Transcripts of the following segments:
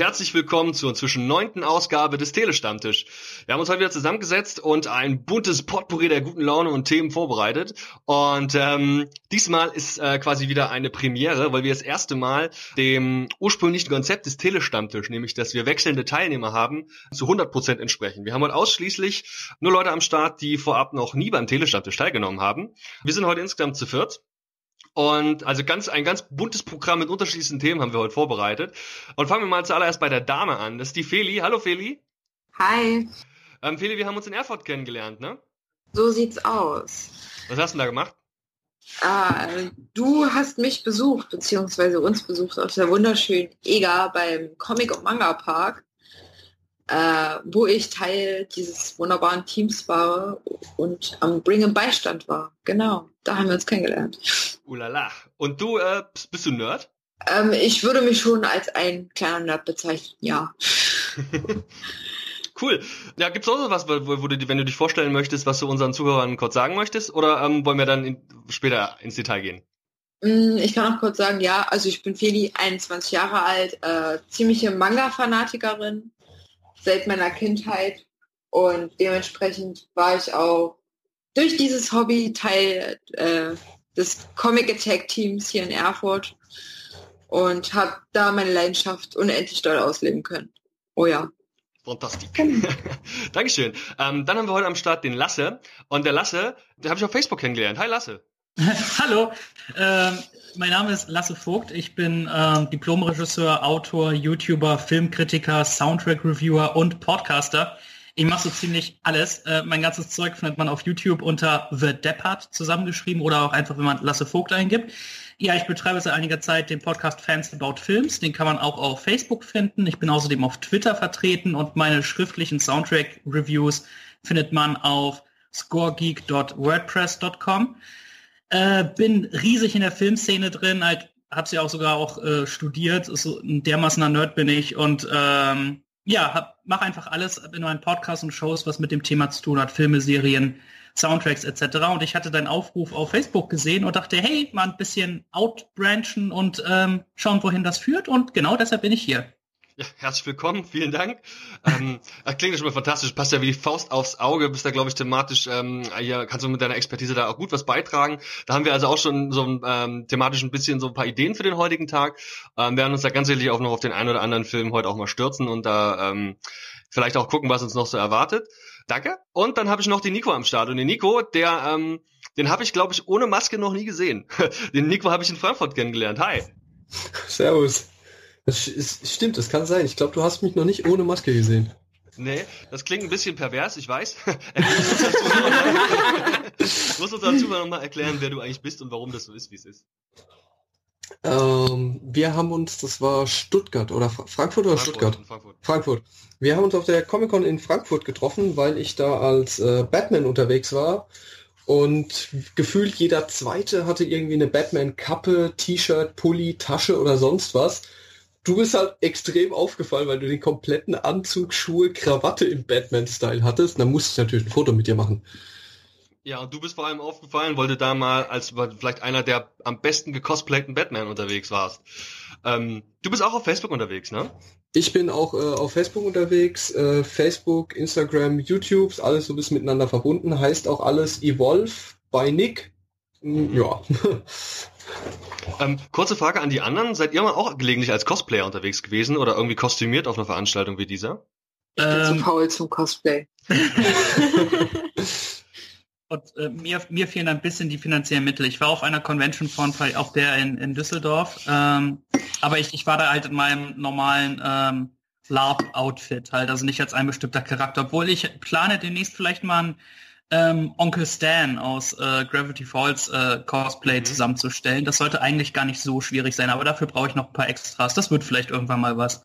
herzlich willkommen zur inzwischen neunten Ausgabe des Telestammtisch. Wir haben uns heute wieder zusammengesetzt und ein buntes Potpourri der guten Laune und Themen vorbereitet. Und ähm, diesmal ist äh, quasi wieder eine Premiere, weil wir das erste Mal dem ursprünglichen Konzept des Telestammtisch, nämlich dass wir wechselnde Teilnehmer haben, zu 100 Prozent entsprechen. Wir haben heute ausschließlich nur Leute am Start, die vorab noch nie beim Telestammtisch teilgenommen haben. Wir sind heute insgesamt zu viert. Und also ganz ein ganz buntes Programm mit unterschiedlichsten Themen haben wir heute vorbereitet. Und fangen wir mal zuallererst bei der Dame an. Das ist die Feli. Hallo Feli. Hi. Ähm, Feli, wir haben uns in Erfurt kennengelernt, ne? So sieht's aus. Was hast du da gemacht? Äh, du hast mich besucht, beziehungsweise uns besucht aus der wunderschönen EGA beim Comic- und Manga-Park äh, wo ich Teil dieses wunderbaren Teams war und am Bring Beistand war. Genau, da haben wir uns kennengelernt. Ulala. Und du, äh, bist du Nerd? Ähm, ich würde mich schon als ein kleiner Nerd bezeichnen, ja. cool. Ja, gibt's auch noch was, wo, wo du, wenn du dich vorstellen möchtest, was du unseren Zuhörern kurz sagen möchtest? Oder ähm, wollen wir dann in, später ins Detail gehen? Mm, ich kann auch kurz sagen, ja, also ich bin Feli, 21 Jahre alt, äh, ziemliche Manga-Fanatikerin, seit meiner Kindheit und dementsprechend war ich auch durch dieses Hobby Teil äh, des Comic Attack Teams hier in Erfurt und habe da meine Leidenschaft unendlich doll ausleben können. Oh ja. Fantastisch. Dankeschön. Ähm, dann haben wir heute am Start den Lasse. Und der Lasse, den habe ich auf Facebook kennengelernt. Hi Lasse. Hallo, ähm, mein Name ist Lasse Vogt. Ich bin ähm, Diplomregisseur, Autor, YouTuber, Filmkritiker, Soundtrack-Reviewer und Podcaster. Ich mache so ziemlich alles. Äh, mein ganzes Zeug findet man auf YouTube unter The Deppard zusammengeschrieben oder auch einfach, wenn man Lasse Vogt eingibt. Ja, ich betreibe seit einiger Zeit den Podcast Fans About Films. Den kann man auch auf Facebook finden. Ich bin außerdem auf Twitter vertreten und meine schriftlichen Soundtrack-Reviews findet man auf scoregeek.wordpress.com. Äh, bin riesig in der Filmszene drin, halt, hab sie auch sogar auch äh, studiert, so ein dermaßener Nerd bin ich und ähm, ja, hab, mach einfach alles in meinen Podcasts und Shows, was mit dem Thema zu tun hat, Filme, Serien, Soundtracks etc. Und ich hatte deinen Aufruf auf Facebook gesehen und dachte, hey, mal ein bisschen outbranchen und ähm, schauen, wohin das führt. Und genau deshalb bin ich hier. Ja, herzlich willkommen, vielen Dank. ähm, das klingt ja schon mal fantastisch, passt ja wie die Faust aufs Auge, bist da, glaube ich, thematisch, ähm, ja, kannst du mit deiner Expertise da auch gut was beitragen. Da haben wir also auch schon so ein, ähm, thematisch ein bisschen so ein paar Ideen für den heutigen Tag. Ähm, werden uns da ganz sicherlich auch noch auf den einen oder anderen Film heute auch mal stürzen und da ähm, vielleicht auch gucken, was uns noch so erwartet. Danke. Und dann habe ich noch den Nico am Start. Und den Nico, der, ähm, den habe ich, glaube ich, ohne Maske noch nie gesehen. den Nico habe ich in Frankfurt kennengelernt. Hi. Servus. Das ist, stimmt, das kann sein. Ich glaube, du hast mich noch nicht ohne Maske gesehen. Nee, das klingt ein bisschen pervers, ich weiß. du musst uns dazu nochmal erklären, wer du eigentlich bist und warum das so ist, wie es ist. Ähm, wir haben uns, das war Stuttgart oder Frankfurt oder Frankfurt, Stuttgart? Frankfurt. Frankfurt. Wir haben uns auf der Comic Con in Frankfurt getroffen, weil ich da als äh, Batman unterwegs war. Und gefühlt jeder zweite hatte irgendwie eine Batman-Kappe, T-Shirt, Pulli, Tasche oder sonst was du bist halt extrem aufgefallen, weil du den kompletten Anzug, Schuhe, Krawatte im Batman-Style hattest. Dann musste ich natürlich ein Foto mit dir machen. Ja, und du bist vor allem aufgefallen, weil du da mal als vielleicht einer der am besten gecosplayten Batman unterwegs warst. Ähm, du bist auch auf Facebook unterwegs, ne? Ich bin auch äh, auf Facebook unterwegs. Äh, Facebook, Instagram, YouTube, alles so ein bisschen miteinander verbunden. Heißt auch alles Evolve bei Nick. Ja. Ähm, kurze Frage an die anderen. Seid ihr mal auch gelegentlich als Cosplayer unterwegs gewesen oder irgendwie kostümiert auf einer Veranstaltung wie dieser? Ich bin ähm, zu faul zum Cosplay. Und äh, mir, mir fehlen ein bisschen die finanziellen Mittel. Ich war auf einer Convention von auf der in, in Düsseldorf, ähm, aber ich, ich war da halt in meinem normalen ähm, LARP-Outfit halt, also nicht als ein bestimmter Charakter, obwohl ich plane demnächst vielleicht mal ein ähm, Onkel Stan aus äh, Gravity Falls äh, Cosplay mhm. zusammenzustellen. Das sollte eigentlich gar nicht so schwierig sein, aber dafür brauche ich noch ein paar Extras. Das wird vielleicht irgendwann mal was.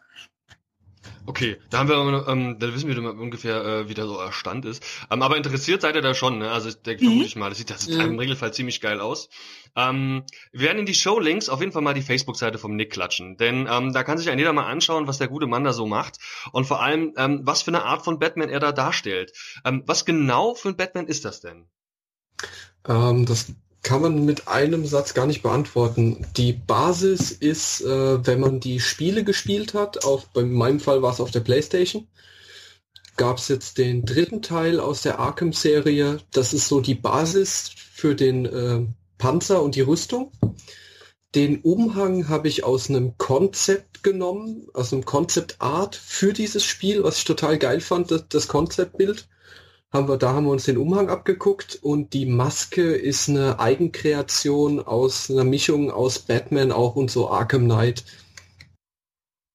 Okay, da haben wir, ähm, da wissen wir ungefähr, äh, wie der so Stand ist. Ähm, aber interessiert seid ihr da schon, ne? Also ich denke, mhm. vermute ich mal, das sieht, das sieht mhm. im Regelfall ziemlich geil aus. Ähm, wir werden in die Show-Links auf jeden Fall mal die Facebook-Seite vom Nick klatschen, denn ähm, da kann sich ein jeder mal anschauen, was der gute Mann da so macht und vor allem, ähm, was für eine Art von Batman er da darstellt. Ähm, was genau für ein Batman ist das denn? Ähm, das kann man mit einem Satz gar nicht beantworten. Die Basis ist, äh, wenn man die Spiele gespielt hat, auf, bei meinem Fall war es auf der Playstation, gab es jetzt den dritten Teil aus der Arkham-Serie. Das ist so die Basis für den äh, Panzer und die Rüstung. Den Umhang habe ich aus einem Konzept genommen, aus einem Concept Art für dieses Spiel, was ich total geil fand, das, das Konzeptbild. Haben wir, da haben wir uns den Umhang abgeguckt und die Maske ist eine Eigenkreation aus einer Mischung aus Batman auch und so Arkham Knight.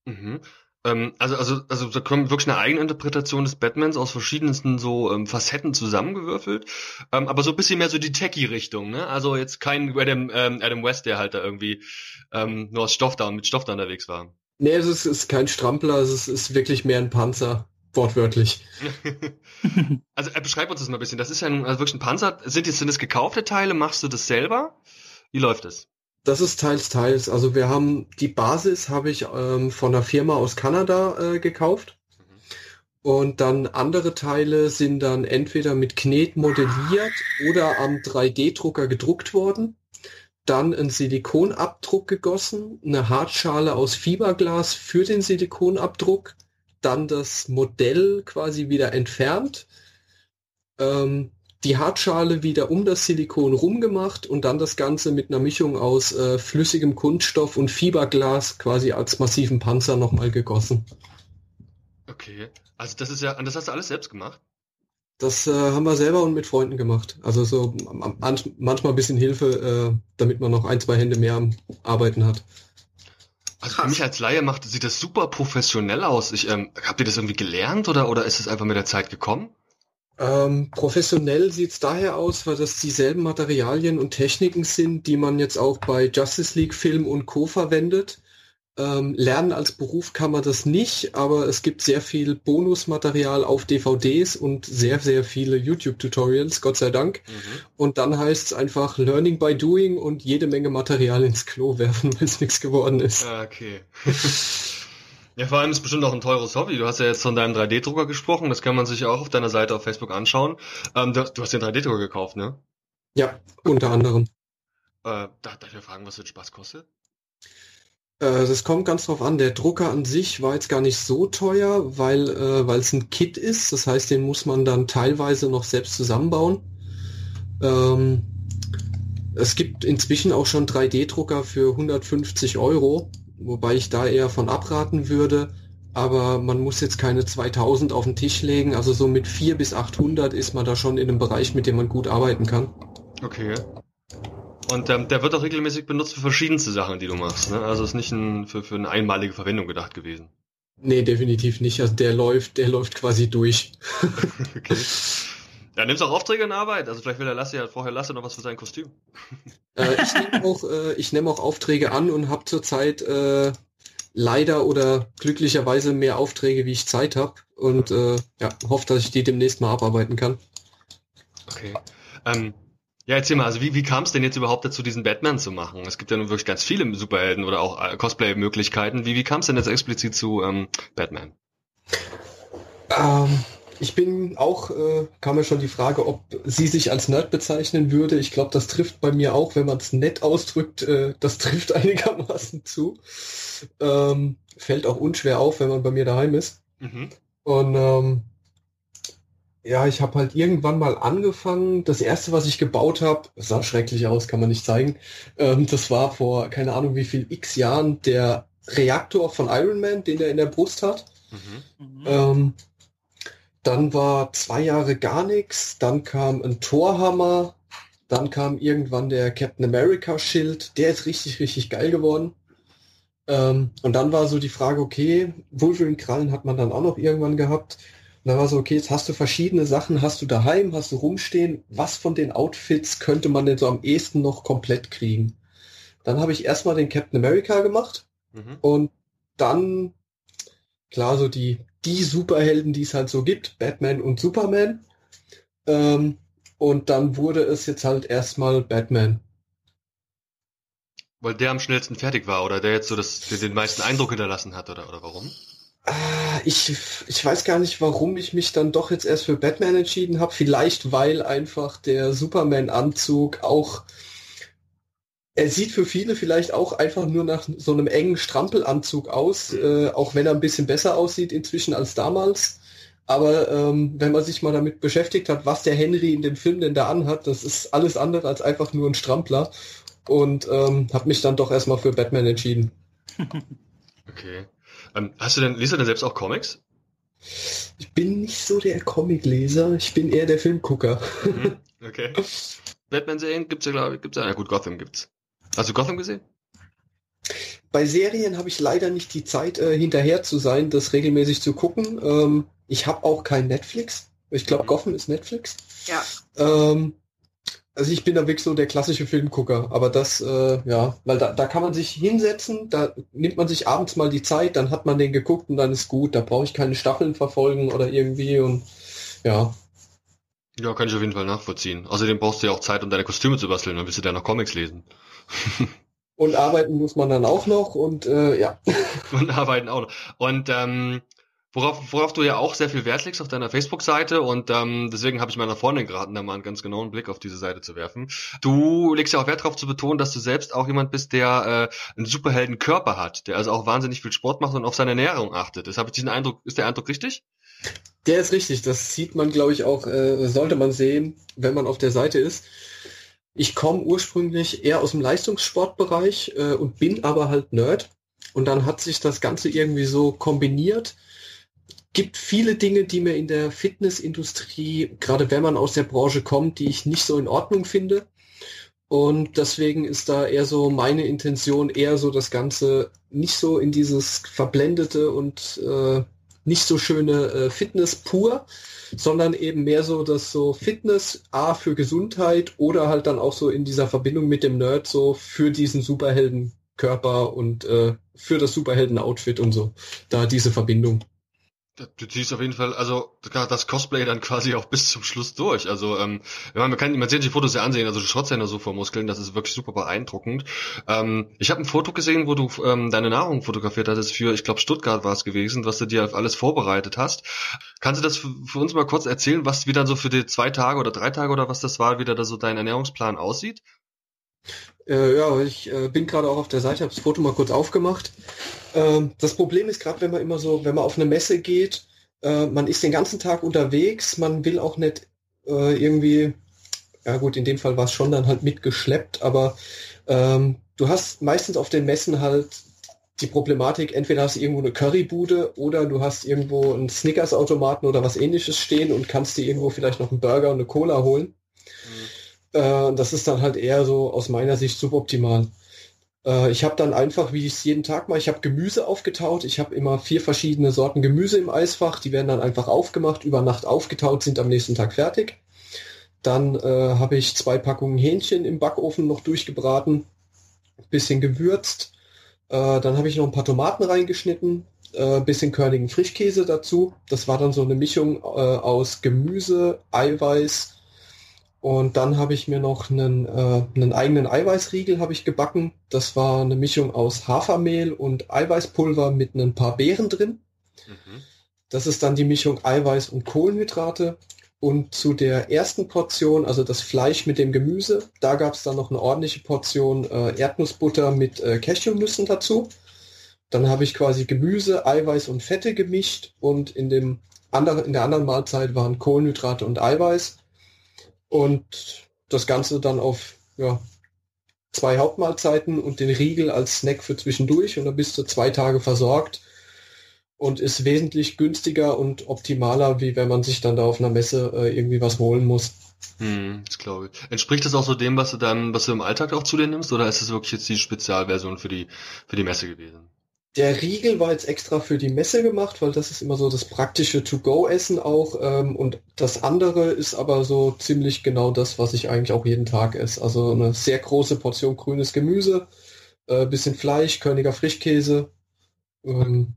Mhm. Ähm, also, also, also da kommt wirklich eine Eigeninterpretation des Batmans aus verschiedensten so ähm, Facetten zusammengewürfelt. Ähm, aber so ein bisschen mehr so die Techie-Richtung, ne? Also jetzt kein Adam, ähm, Adam West, der halt da irgendwie ähm, nur aus Stoff da mit Stoff da unterwegs war. Nee, es ist, ist kein Strampler, es ist, ist wirklich mehr ein Panzer. Wortwörtlich. also äh, beschreib uns das mal ein bisschen. Das ist ja ein, also wirklich ein Panzer. Sind, sind das gekaufte Teile? Machst du das selber? Wie läuft das? Das ist teils, teils. Also wir haben die Basis habe ich ähm, von einer Firma aus Kanada äh, gekauft. Mhm. Und dann andere Teile sind dann entweder mit Knet modelliert oder am 3D-Drucker gedruckt worden. Dann ein Silikonabdruck gegossen, eine Hartschale aus Fiberglas für den Silikonabdruck, dann das Modell quasi wieder entfernt, ähm, die Hartschale wieder um das Silikon rumgemacht und dann das Ganze mit einer Mischung aus äh, flüssigem Kunststoff und Fiberglas quasi als massiven Panzer nochmal gegossen. Okay, also das ist ja, das hast du alles selbst gemacht? Das äh, haben wir selber und mit Freunden gemacht. Also so manchmal ein bisschen Hilfe, äh, damit man noch ein, zwei Hände mehr am Arbeiten hat. Also für mich als Laie macht, sieht das super professionell aus. Ich, ähm, habt ihr das irgendwie gelernt oder, oder ist es einfach mit der Zeit gekommen? Ähm, professionell sieht es daher aus, weil das dieselben Materialien und Techniken sind, die man jetzt auch bei Justice League Film und Co. verwendet. Ähm, lernen als Beruf kann man das nicht, aber es gibt sehr viel Bonusmaterial auf DVDs und sehr, sehr viele YouTube-Tutorials, Gott sei Dank. Mhm. Und dann heißt es einfach Learning by Doing und jede Menge Material ins Klo werfen, weil es nichts geworden ist. Ah, okay. Ja, vor allem ist bestimmt auch ein teures Hobby. Du hast ja jetzt von deinem 3D-Drucker gesprochen, das kann man sich auch auf deiner Seite auf Facebook anschauen. Ähm, du, du, hast den 3D-Drucker gekauft, ne? Ja, unter anderem. Äh, darf, darf ich mal fragen, was den Spaß kostet? Äh, das kommt ganz drauf an. Der Drucker an sich war jetzt gar nicht so teuer, weil äh, weil es ein Kit ist. Das heißt, den muss man dann teilweise noch selbst zusammenbauen. Ähm, es gibt inzwischen auch schon 3D-Drucker für 150 Euro wobei ich da eher von abraten würde. Aber man muss jetzt keine 2000 auf den Tisch legen. Also so mit 4 bis 800 ist man da schon in einem Bereich, mit dem man gut arbeiten kann. Okay. Und ähm, der wird auch regelmäßig benutzt für verschiedenste Sachen, die du machst. Ne? Also ist nicht ein, für, für eine einmalige Verwendung gedacht gewesen. Nee, definitiv nicht. Also der läuft, der läuft quasi durch. okay. Ja, nimmst auch Aufträge in Arbeit. Also vielleicht will der Lasse ja vorher Lasse noch was für sein Kostüm. Äh, ich nehme auch, äh, ich nehm auch Aufträge an und habe zurzeit äh, leider oder glücklicherweise mehr Aufträge, wie ich Zeit habe. Und äh, ja, hoffe, dass ich die demnächst mal abarbeiten kann. Okay. Ähm, ja, erzähl mal, also wie, wie kam es denn jetzt überhaupt dazu, diesen Batman zu machen? Es gibt ja nun wirklich ganz viele Superhelden oder auch äh, Cosplay-Möglichkeiten. Wie, wie kam es denn jetzt explizit zu ähm, Batman? Ähm, ich bin auch, äh, kam mir schon die Frage, ob sie sich als Nerd bezeichnen würde. Ich glaube, das trifft bei mir auch, wenn man es nett ausdrückt, äh, das trifft einigermaßen zu. Ähm, fällt auch unschwer auf, wenn man bei mir daheim ist. Mhm. Und ähm, ja, ich habe halt irgendwann mal angefangen. Das erste, was ich gebaut habe, sah schrecklich aus, kann man nicht zeigen. Ähm, das war vor keine Ahnung wie viel x Jahren der Reaktor von Iron Man, den er in der Brust hat. Mhm. Ähm, dann war zwei Jahre gar nichts, dann kam ein Torhammer, dann kam irgendwann der Captain America Schild, der ist richtig, richtig geil geworden. Ähm, und dann war so die Frage, okay, Wolverine-Krallen hat man dann auch noch irgendwann gehabt. Und dann war so, okay, jetzt hast du verschiedene Sachen, hast du daheim, hast du rumstehen, was von den Outfits könnte man denn so am ehesten noch komplett kriegen? Dann habe ich erstmal den Captain America gemacht mhm. und dann, klar, so die die Superhelden, die es halt so gibt, Batman und Superman. Ähm, und dann wurde es jetzt halt erstmal Batman. Weil der am schnellsten fertig war oder der jetzt so das, den meisten Eindruck hinterlassen hat oder, oder warum? Ah, ich, ich weiß gar nicht, warum ich mich dann doch jetzt erst für Batman entschieden habe. Vielleicht weil einfach der Superman-Anzug auch er sieht für viele vielleicht auch einfach nur nach so einem engen Strampelanzug aus, äh, auch wenn er ein bisschen besser aussieht inzwischen als damals. Aber ähm, wenn man sich mal damit beschäftigt hat, was der Henry in dem Film denn da anhat, das ist alles andere als einfach nur ein Strampler. Und ähm, habe mich dann doch erstmal für Batman entschieden. Okay. Ähm, hast du denn, liest du denn selbst auch Comics? Ich bin nicht so der Comicleser, ich bin eher der Filmgucker. Mhm. Okay. Batman-Serien gibt's ja, glaube ich, gibt's ja. Na gut, Gotham gibt's. Hast du Gotham gesehen? Bei Serien habe ich leider nicht die Zeit, äh, hinterher zu sein, das regelmäßig zu gucken. Ähm, ich habe auch kein Netflix. Ich glaube, mhm. Gotham ist Netflix. Ja. Ähm, also ich bin da wirklich so der klassische Filmgucker, aber das, äh, ja, weil da, da kann man sich hinsetzen, da nimmt man sich abends mal die Zeit, dann hat man den geguckt und dann ist gut, da brauche ich keine Staffeln verfolgen oder irgendwie und ja. Ja, kann ich auf jeden Fall nachvollziehen. Außerdem brauchst du ja auch Zeit, um deine Kostüme zu basteln, dann willst du ja noch Comics lesen. und arbeiten muss man dann auch noch und äh, ja. Und arbeiten auch noch. Und ähm, Worauf, worauf du ja auch sehr viel Wert legst auf deiner Facebook-Seite und ähm, deswegen habe ich meiner Freundin geraten, da mal einen ganz genauen Blick auf diese Seite zu werfen. Du legst ja auch Wert darauf zu betonen, dass du selbst auch jemand bist, der äh, einen Superheldenkörper hat, der also auch wahnsinnig viel Sport macht und auf seine Ernährung achtet. Das habe ich diesen Eindruck, ist der Eindruck richtig? Der ist richtig, das sieht man, glaube ich, auch, äh, sollte man sehen, wenn man auf der Seite ist. Ich komme ursprünglich eher aus dem Leistungssportbereich äh, und bin aber halt Nerd. Und dann hat sich das Ganze irgendwie so kombiniert gibt viele Dinge, die mir in der Fitnessindustrie, gerade wenn man aus der Branche kommt, die ich nicht so in Ordnung finde. Und deswegen ist da eher so meine Intention, eher so das Ganze nicht so in dieses verblendete und äh, nicht so schöne äh, Fitness pur, sondern eben mehr so das so Fitness A für Gesundheit oder halt dann auch so in dieser Verbindung mit dem Nerd so für diesen Superheldenkörper und äh, für das Superhelden-Outfit und so. Da diese Verbindung. Du ziehst auf jeden Fall, also das Cosplay dann quasi auch bis zum Schluss durch. Also ähm, man kann, man sieht die Fotos ja ansehen, also du schrotzt ja nur so vor Muskeln, das ist wirklich super beeindruckend. Ähm, ich habe ein Foto gesehen, wo du ähm, deine Nahrung fotografiert hattest für, ich glaube Stuttgart war es gewesen, was du dir auf alles vorbereitet hast. Kannst du das für, für, uns mal kurz erzählen, was wie dann so für die zwei Tage oder drei Tage oder was das war, wie da so dein Ernährungsplan aussieht? Äh, ja, ich äh, bin gerade auch auf der Seite, habe das Foto mal kurz aufgemacht. Ähm, das Problem ist gerade, wenn man immer so, wenn man auf eine Messe geht, äh, man ist den ganzen Tag unterwegs, man will auch nicht äh, irgendwie, ja gut, in dem Fall war es schon dann halt mitgeschleppt, aber ähm, du hast meistens auf den Messen halt die Problematik, entweder hast du irgendwo eine Currybude oder du hast irgendwo einen Snickers-Automaten oder was ähnliches stehen und kannst dir irgendwo vielleicht noch einen Burger und eine Cola holen. Äh, das ist dann halt eher so aus meiner Sicht suboptimal. Äh, ich habe dann einfach, wie ich es jeden Tag mache, ich habe Gemüse aufgetaut. Ich habe immer vier verschiedene Sorten Gemüse im Eisfach. Die werden dann einfach aufgemacht, über Nacht aufgetaut, sind am nächsten Tag fertig. Dann äh, habe ich zwei Packungen Hähnchen im Backofen noch durchgebraten, bisschen gewürzt. Äh, dann habe ich noch ein paar Tomaten reingeschnitten, äh, bisschen körnigen Frischkäse dazu. Das war dann so eine Mischung äh, aus Gemüse, Eiweiß, und dann habe ich mir noch einen, äh, einen eigenen Eiweißriegel habe ich gebacken. Das war eine Mischung aus Hafermehl und Eiweißpulver mit ein paar Beeren drin. Mhm. Das ist dann die Mischung Eiweiß und Kohlenhydrate. Und zu der ersten Portion, also das Fleisch mit dem Gemüse, da gab es dann noch eine ordentliche Portion äh, Erdnussbutter mit äh, Cashewnüssen dazu. Dann habe ich quasi Gemüse, Eiweiß und Fette gemischt und in, dem anderen, in der anderen Mahlzeit waren Kohlenhydrate und Eiweiß und das Ganze dann auf ja, zwei Hauptmahlzeiten und den Riegel als Snack für zwischendurch und dann bist du zwei Tage versorgt und ist wesentlich günstiger und optimaler, wie wenn man sich dann da auf einer Messe äh, irgendwie was holen muss. Hm, das glaube ich. Entspricht das auch so dem, was du dann, was du im Alltag auch zu dir nimmst, oder ist es wirklich jetzt die Spezialversion für die, für die Messe gewesen? Der Riegel war jetzt extra für die Messe gemacht, weil das ist immer so das praktische To-Go-Essen auch. Ähm, und das andere ist aber so ziemlich genau das, was ich eigentlich auch jeden Tag esse. Also eine sehr große Portion grünes Gemüse, äh, bisschen Fleisch, Körniger Frischkäse. Ähm,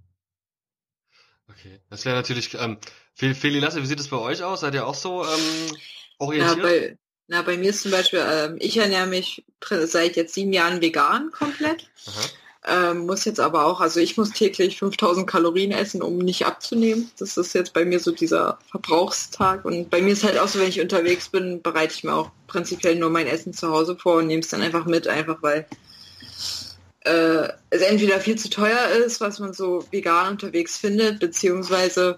okay, das wäre natürlich. Ähm, Feli Lasse, wie sieht es bei euch aus? Seid ihr auch so ähm, orientiert? Na, bei, na, bei mir ist zum Beispiel, ähm, ich ernähre mich seit jetzt sieben Jahren vegan komplett. Aha. Ähm, muss jetzt aber auch, also ich muss täglich 5000 Kalorien essen, um nicht abzunehmen. Das ist jetzt bei mir so dieser Verbrauchstag. Und bei mir ist halt auch so, wenn ich unterwegs bin, bereite ich mir auch prinzipiell nur mein Essen zu Hause vor und nehme es dann einfach mit, einfach weil äh, es entweder viel zu teuer ist, was man so vegan unterwegs findet, beziehungsweise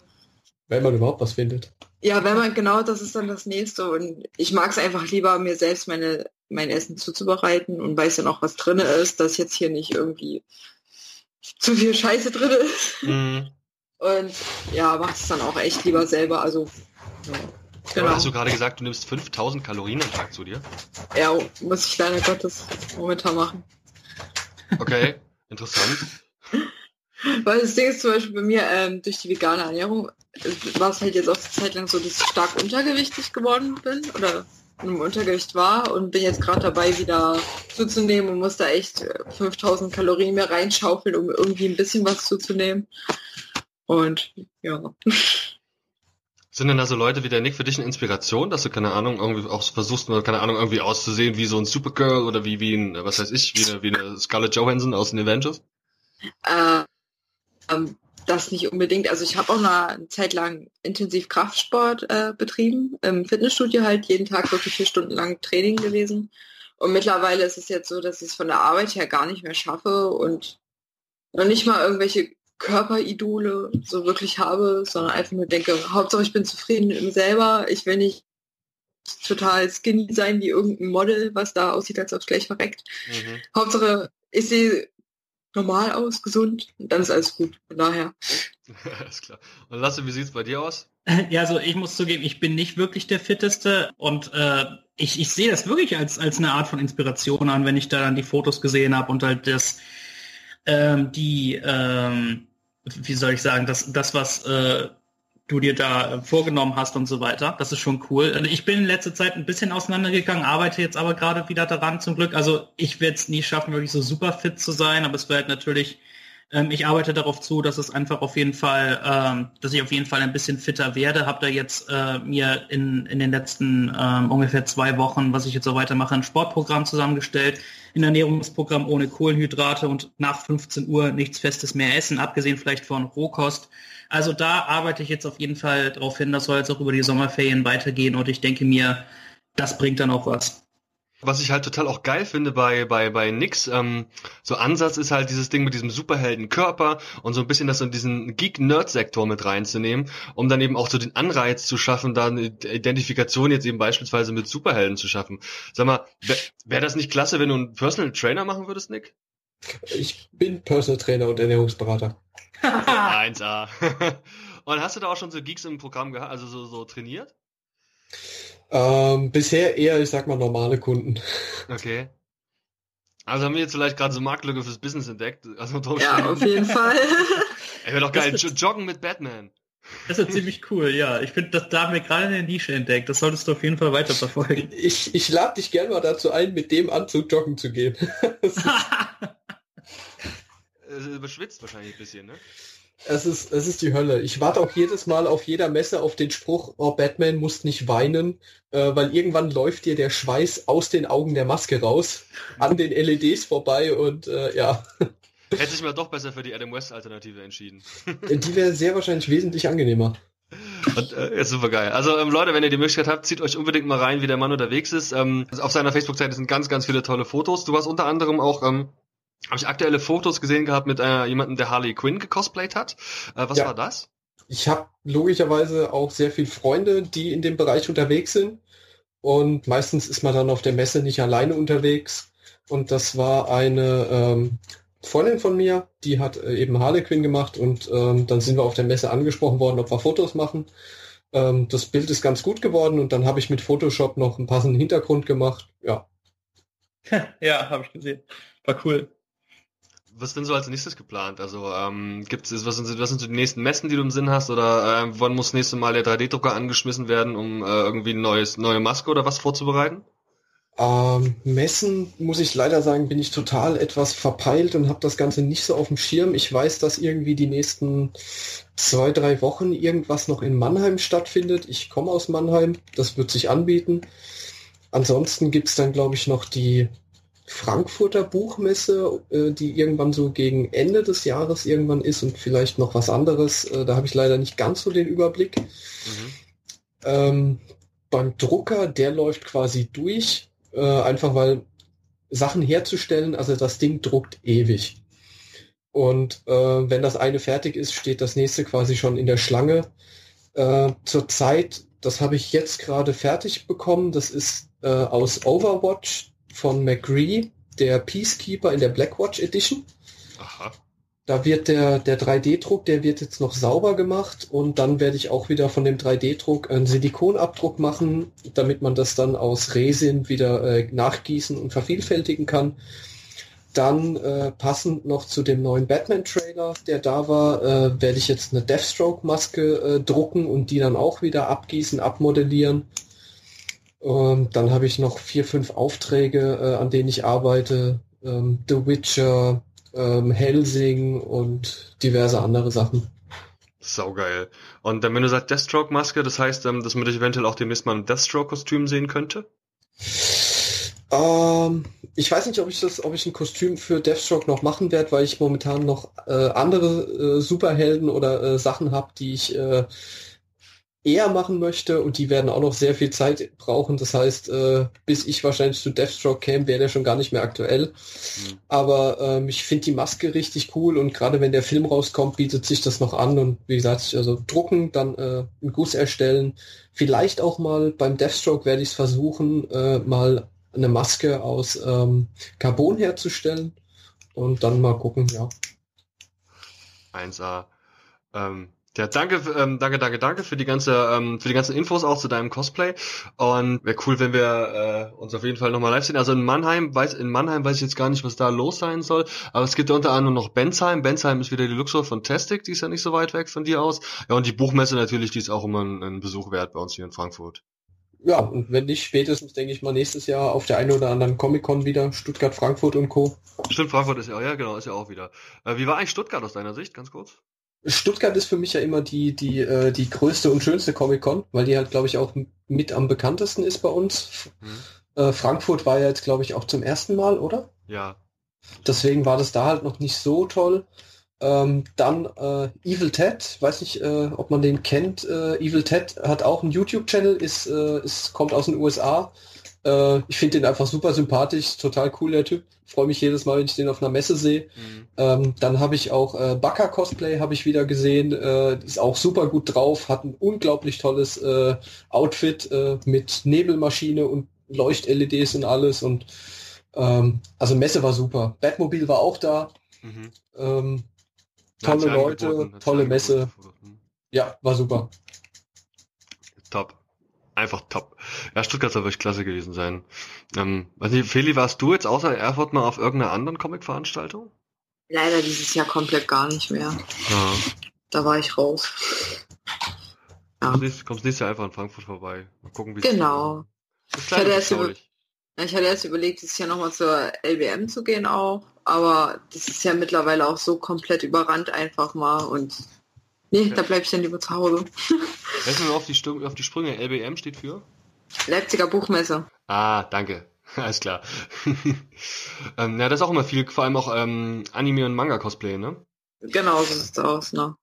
wenn man überhaupt was findet. Ja, wenn man, genau, das ist dann das nächste. Und ich mag es einfach lieber, mir selbst meine, mein Essen zuzubereiten und weiß dann auch, was drin ist, dass jetzt hier nicht irgendwie zu viel Scheiße drin ist. Mhm. Und ja, macht es dann auch echt lieber selber. Also, ja. Genau. hast du gerade gesagt, du nimmst 5000 Kalorien am Tag zu dir? Ja, muss ich leider Gottes momentan machen. Okay, interessant. Weil das Ding ist zum Beispiel bei mir, ähm, durch die vegane Ernährung war es halt jetzt auch eine Zeit lang so, dass ich stark untergewichtig geworden bin oder im Untergewicht war und bin jetzt gerade dabei, wieder zuzunehmen und muss da echt 5000 äh, Kalorien mehr reinschaufeln, um irgendwie ein bisschen was zuzunehmen. Und ja. Sind denn da so Leute wie der Nick für dich eine Inspiration, dass du, keine Ahnung, irgendwie auch versuchst, keine Ahnung, irgendwie auszusehen wie so ein Supergirl oder wie, wie ein, was weiß ich, wie eine, wie eine Scarlett Johansson aus den Avengers? Äh, ähm, das nicht unbedingt. Also ich habe auch eine Zeit lang intensiv Kraftsport äh, betrieben, im Fitnessstudio halt jeden Tag wirklich vier Stunden lang Training gewesen. Und mittlerweile ist es jetzt so, dass ich es von der Arbeit her gar nicht mehr schaffe und noch nicht mal irgendwelche Körperidole so wirklich habe, sondern einfach nur denke, Hauptsache ich bin zufrieden mit mir selber. Ich will nicht total skinny sein wie irgendein Model, was da aussieht, als ob es gleich verreckt. Mhm. Hauptsache, ich sehe normal aus, gesund, und dann ist alles gut. Von daher. alles klar. Und Lasse, wie sieht's bei dir aus? Ja, also ich muss zugeben, ich bin nicht wirklich der Fitteste und äh, ich, ich sehe das wirklich als, als eine Art von Inspiration an, wenn ich da dann die Fotos gesehen habe und halt das, ähm, die, ähm, wie soll ich sagen, das, das was äh, du dir da vorgenommen hast und so weiter. Das ist schon cool. Also ich bin in letzter Zeit ein bisschen auseinandergegangen, arbeite jetzt aber gerade wieder daran zum Glück. Also ich werde es nie schaffen, wirklich so super fit zu sein, aber es wird natürlich, ähm, ich arbeite darauf zu, dass es einfach auf jeden Fall, ähm, dass ich auf jeden Fall ein bisschen fitter werde. Habe da jetzt äh, mir in, in den letzten ähm, ungefähr zwei Wochen, was ich jetzt so weitermache, ein Sportprogramm zusammengestellt, ein Ernährungsprogramm ohne Kohlenhydrate und nach 15 Uhr nichts Festes mehr essen, abgesehen vielleicht von Rohkost. Also da arbeite ich jetzt auf jeden Fall darauf hin, das soll jetzt auch über die Sommerferien weitergehen und ich denke mir, das bringt dann auch was. Was ich halt total auch geil finde bei bei bei Nix, ähm, so Ansatz ist halt dieses Ding mit diesem Superheldenkörper und so ein bisschen das in diesen Geek-Nerd-Sektor mit reinzunehmen, um dann eben auch so den Anreiz zu schaffen, da eine Identifikation jetzt eben beispielsweise mit Superhelden zu schaffen. Sag mal, wäre wär das nicht klasse, wenn du einen Personal Trainer machen würdest, Nick? Ich bin Personal Trainer und Ernährungsberater. 1A. Und hast du da auch schon so Geeks im Programm gehabt, also so, so trainiert? Ähm, bisher eher, ich sag mal, normale Kunden. Okay. Also haben wir jetzt vielleicht gerade so Marktlücke fürs Business entdeckt. Also ja, auf jeden Fall. Ey, wäre doch geil. Joggen mit Batman. Das ist ziemlich cool, ja. Ich finde, da haben wir gerade eine Nische entdeckt. Das solltest du auf jeden Fall weiterverfolgen. Ich, ich lade dich gerne mal dazu ein, mit dem Anzug joggen zu gehen. Überschwitzt wahrscheinlich ein bisschen, ne? Es ist, es ist die Hölle. Ich warte auch jedes Mal auf jeder Messe auf den Spruch, oh, Batman muss nicht weinen, äh, weil irgendwann läuft dir der Schweiß aus den Augen der Maske raus, an den LEDs vorbei und äh, ja. Hätte sich mal doch besser für die Adam West Alternative entschieden. Die wäre sehr wahrscheinlich wesentlich angenehmer. Und, äh, ist super geil. Also ähm, Leute, wenn ihr die Möglichkeit habt, zieht euch unbedingt mal rein, wie der Mann unterwegs ist. Ähm, auf seiner Facebook-Seite sind ganz, ganz viele tolle Fotos. Du hast unter anderem auch ähm, habe ich aktuelle Fotos gesehen gehabt mit äh, jemandem, der Harley Quinn gecosplayt hat. Äh, was ja. war das? Ich habe logischerweise auch sehr viele Freunde, die in dem Bereich unterwegs sind. Und meistens ist man dann auf der Messe nicht alleine unterwegs. Und das war eine ähm, Freundin von mir, die hat äh, eben Harley Quinn gemacht und ähm, dann sind wir auf der Messe angesprochen worden, ob wir Fotos machen. Ähm, das Bild ist ganz gut geworden und dann habe ich mit Photoshop noch einen passenden Hintergrund gemacht. Ja. ja, habe ich gesehen. War cool was denn so als nächstes geplant? Also ähm, gibt es was sind, was sind so die nächsten Messen, die du im Sinn hast? Oder äh, wann muss das nächste Mal der 3D-Drucker angeschmissen werden, um äh, irgendwie ein neues neue Maske oder was vorzubereiten? Ähm, Messen, muss ich leider sagen, bin ich total etwas verpeilt und habe das Ganze nicht so auf dem Schirm. Ich weiß, dass irgendwie die nächsten zwei, drei Wochen irgendwas noch in Mannheim stattfindet. Ich komme aus Mannheim, das wird sich anbieten. Ansonsten gibt's dann, glaube ich, noch die Frankfurter Buchmesse, äh, die irgendwann so gegen Ende des Jahres irgendwann ist und vielleicht noch was anderes. Äh, da habe ich leider nicht ganz so den Überblick. Mhm. Ähm, beim Drucker, der läuft quasi durch, äh, einfach weil Sachen herzustellen, also das Ding druckt ewig. Und äh, wenn das eine fertig ist, steht das nächste quasi schon in der Schlange. Äh, Zurzeit, das habe ich jetzt gerade fertig bekommen, das ist äh, aus Overwatch von McGree, der Peacekeeper in der Blackwatch Edition. Aha. Da wird der, der 3D-Druck, der wird jetzt noch sauber gemacht und dann werde ich auch wieder von dem 3D-Druck einen Silikonabdruck machen, damit man das dann aus Resin wieder äh, nachgießen und vervielfältigen kann. Dann äh, passend noch zu dem neuen Batman-Trailer, der da war, äh, werde ich jetzt eine Deathstroke-Maske äh, drucken und die dann auch wieder abgießen, abmodellieren. Ähm, dann habe ich noch vier, fünf Aufträge, äh, an denen ich arbeite. Ähm, The Witcher, ähm, Helsing und diverse andere Sachen. Saugeil. Und wenn du sagst Deathstroke-Maske, das heißt, ähm, dass man dich eventuell auch demnächst mal im Deathstroke-Kostüm sehen könnte? Ähm, ich weiß nicht, ob ich das, ob ich ein Kostüm für Deathstroke noch machen werde, weil ich momentan noch äh, andere äh, Superhelden oder äh, Sachen habe, die ich äh, eher machen möchte und die werden auch noch sehr viel Zeit brauchen. Das heißt, äh, bis ich wahrscheinlich zu Deathstroke käme, wäre der schon gar nicht mehr aktuell. Mhm. Aber ähm, ich finde die Maske richtig cool und gerade wenn der Film rauskommt, bietet sich das noch an und wie gesagt, also drucken, dann äh, einen Guss erstellen. Vielleicht auch mal beim Deathstroke werde ich es versuchen, äh, mal eine Maske aus ähm, Carbon herzustellen und dann mal gucken, ja. 1A. Ähm, ja, danke, ähm, danke, danke, danke für die ganze, ähm, für die ganzen Infos auch zu deinem Cosplay. Und wäre cool, wenn wir äh, uns auf jeden Fall nochmal live sehen. Also in Mannheim weiß, in Mannheim weiß ich jetzt gar nicht, was da los sein soll. Aber es gibt ja unter anderem noch Bensheim. Bensheim ist wieder die Luxor von Testic, die ist ja nicht so weit weg von dir aus. Ja, und die Buchmesse natürlich, die ist auch immer ein, ein Besuch wert bei uns hier in Frankfurt. Ja, und wenn nicht, spätestens denke ich mal nächstes Jahr auf der einen oder anderen Comic-Con wieder, Stuttgart, Frankfurt und Co. Stimmt, Frankfurt ist ja, ja genau, ist ja auch wieder. Äh, wie war eigentlich Stuttgart aus deiner Sicht, ganz kurz? Stuttgart ist für mich ja immer die, die, äh, die größte und schönste Comic-Con, weil die halt, glaube ich, auch mit am bekanntesten ist bei uns. Mhm. Äh, Frankfurt war ja jetzt, glaube ich, auch zum ersten Mal, oder? Ja. Deswegen war das da halt noch nicht so toll. Ähm, dann äh, Evil Ted, weiß nicht, äh, ob man den kennt. Äh, Evil Ted hat auch einen YouTube-Channel, ist, äh, ist, kommt aus den USA. Äh, ich finde den einfach super sympathisch, total cool der Typ. Freue mich jedes Mal, wenn ich den auf einer Messe sehe. Mhm. Ähm, dann habe ich auch äh, Baka Cosplay habe ich wieder gesehen. Äh, ist auch super gut drauf, hat ein unglaublich tolles äh, Outfit äh, mit Nebelmaschine und Leucht-LEDs und alles. Und ähm, also Messe war super. Batmobil war auch da. Mhm. Ähm, tolle Leute, tolle Messe. Hm. Ja, war super. Top einfach top. Ja, Stuttgart soll wirklich klasse gewesen sein. Ähm, weiß nicht, Feli, warst du jetzt außer Erfurt mal auf irgendeiner anderen Comic-Veranstaltung? Leider dieses Jahr komplett gar nicht mehr. Ja. Da war ich raus. Ja. Kommst, nächstes, kommst nächstes Jahr einfach in Frankfurt vorbei. Mal gucken, wie Genau. Ich hatte, erst über, ich hatte erst überlegt, dieses Jahr nochmal zur LBM zu gehen auch, aber das ist ja mittlerweile auch so komplett überrannt einfach mal und Nee, da bleibe ich dann lieber zu Hause. Helfen wir auf die, auf die Sprünge. LBM steht für? Leipziger Buchmesse. Ah, danke. Alles klar. ähm, ja, das ist auch immer viel, vor allem auch ähm, Anime und Manga-Cosplay, ne? Genau, so sieht's aus, ne?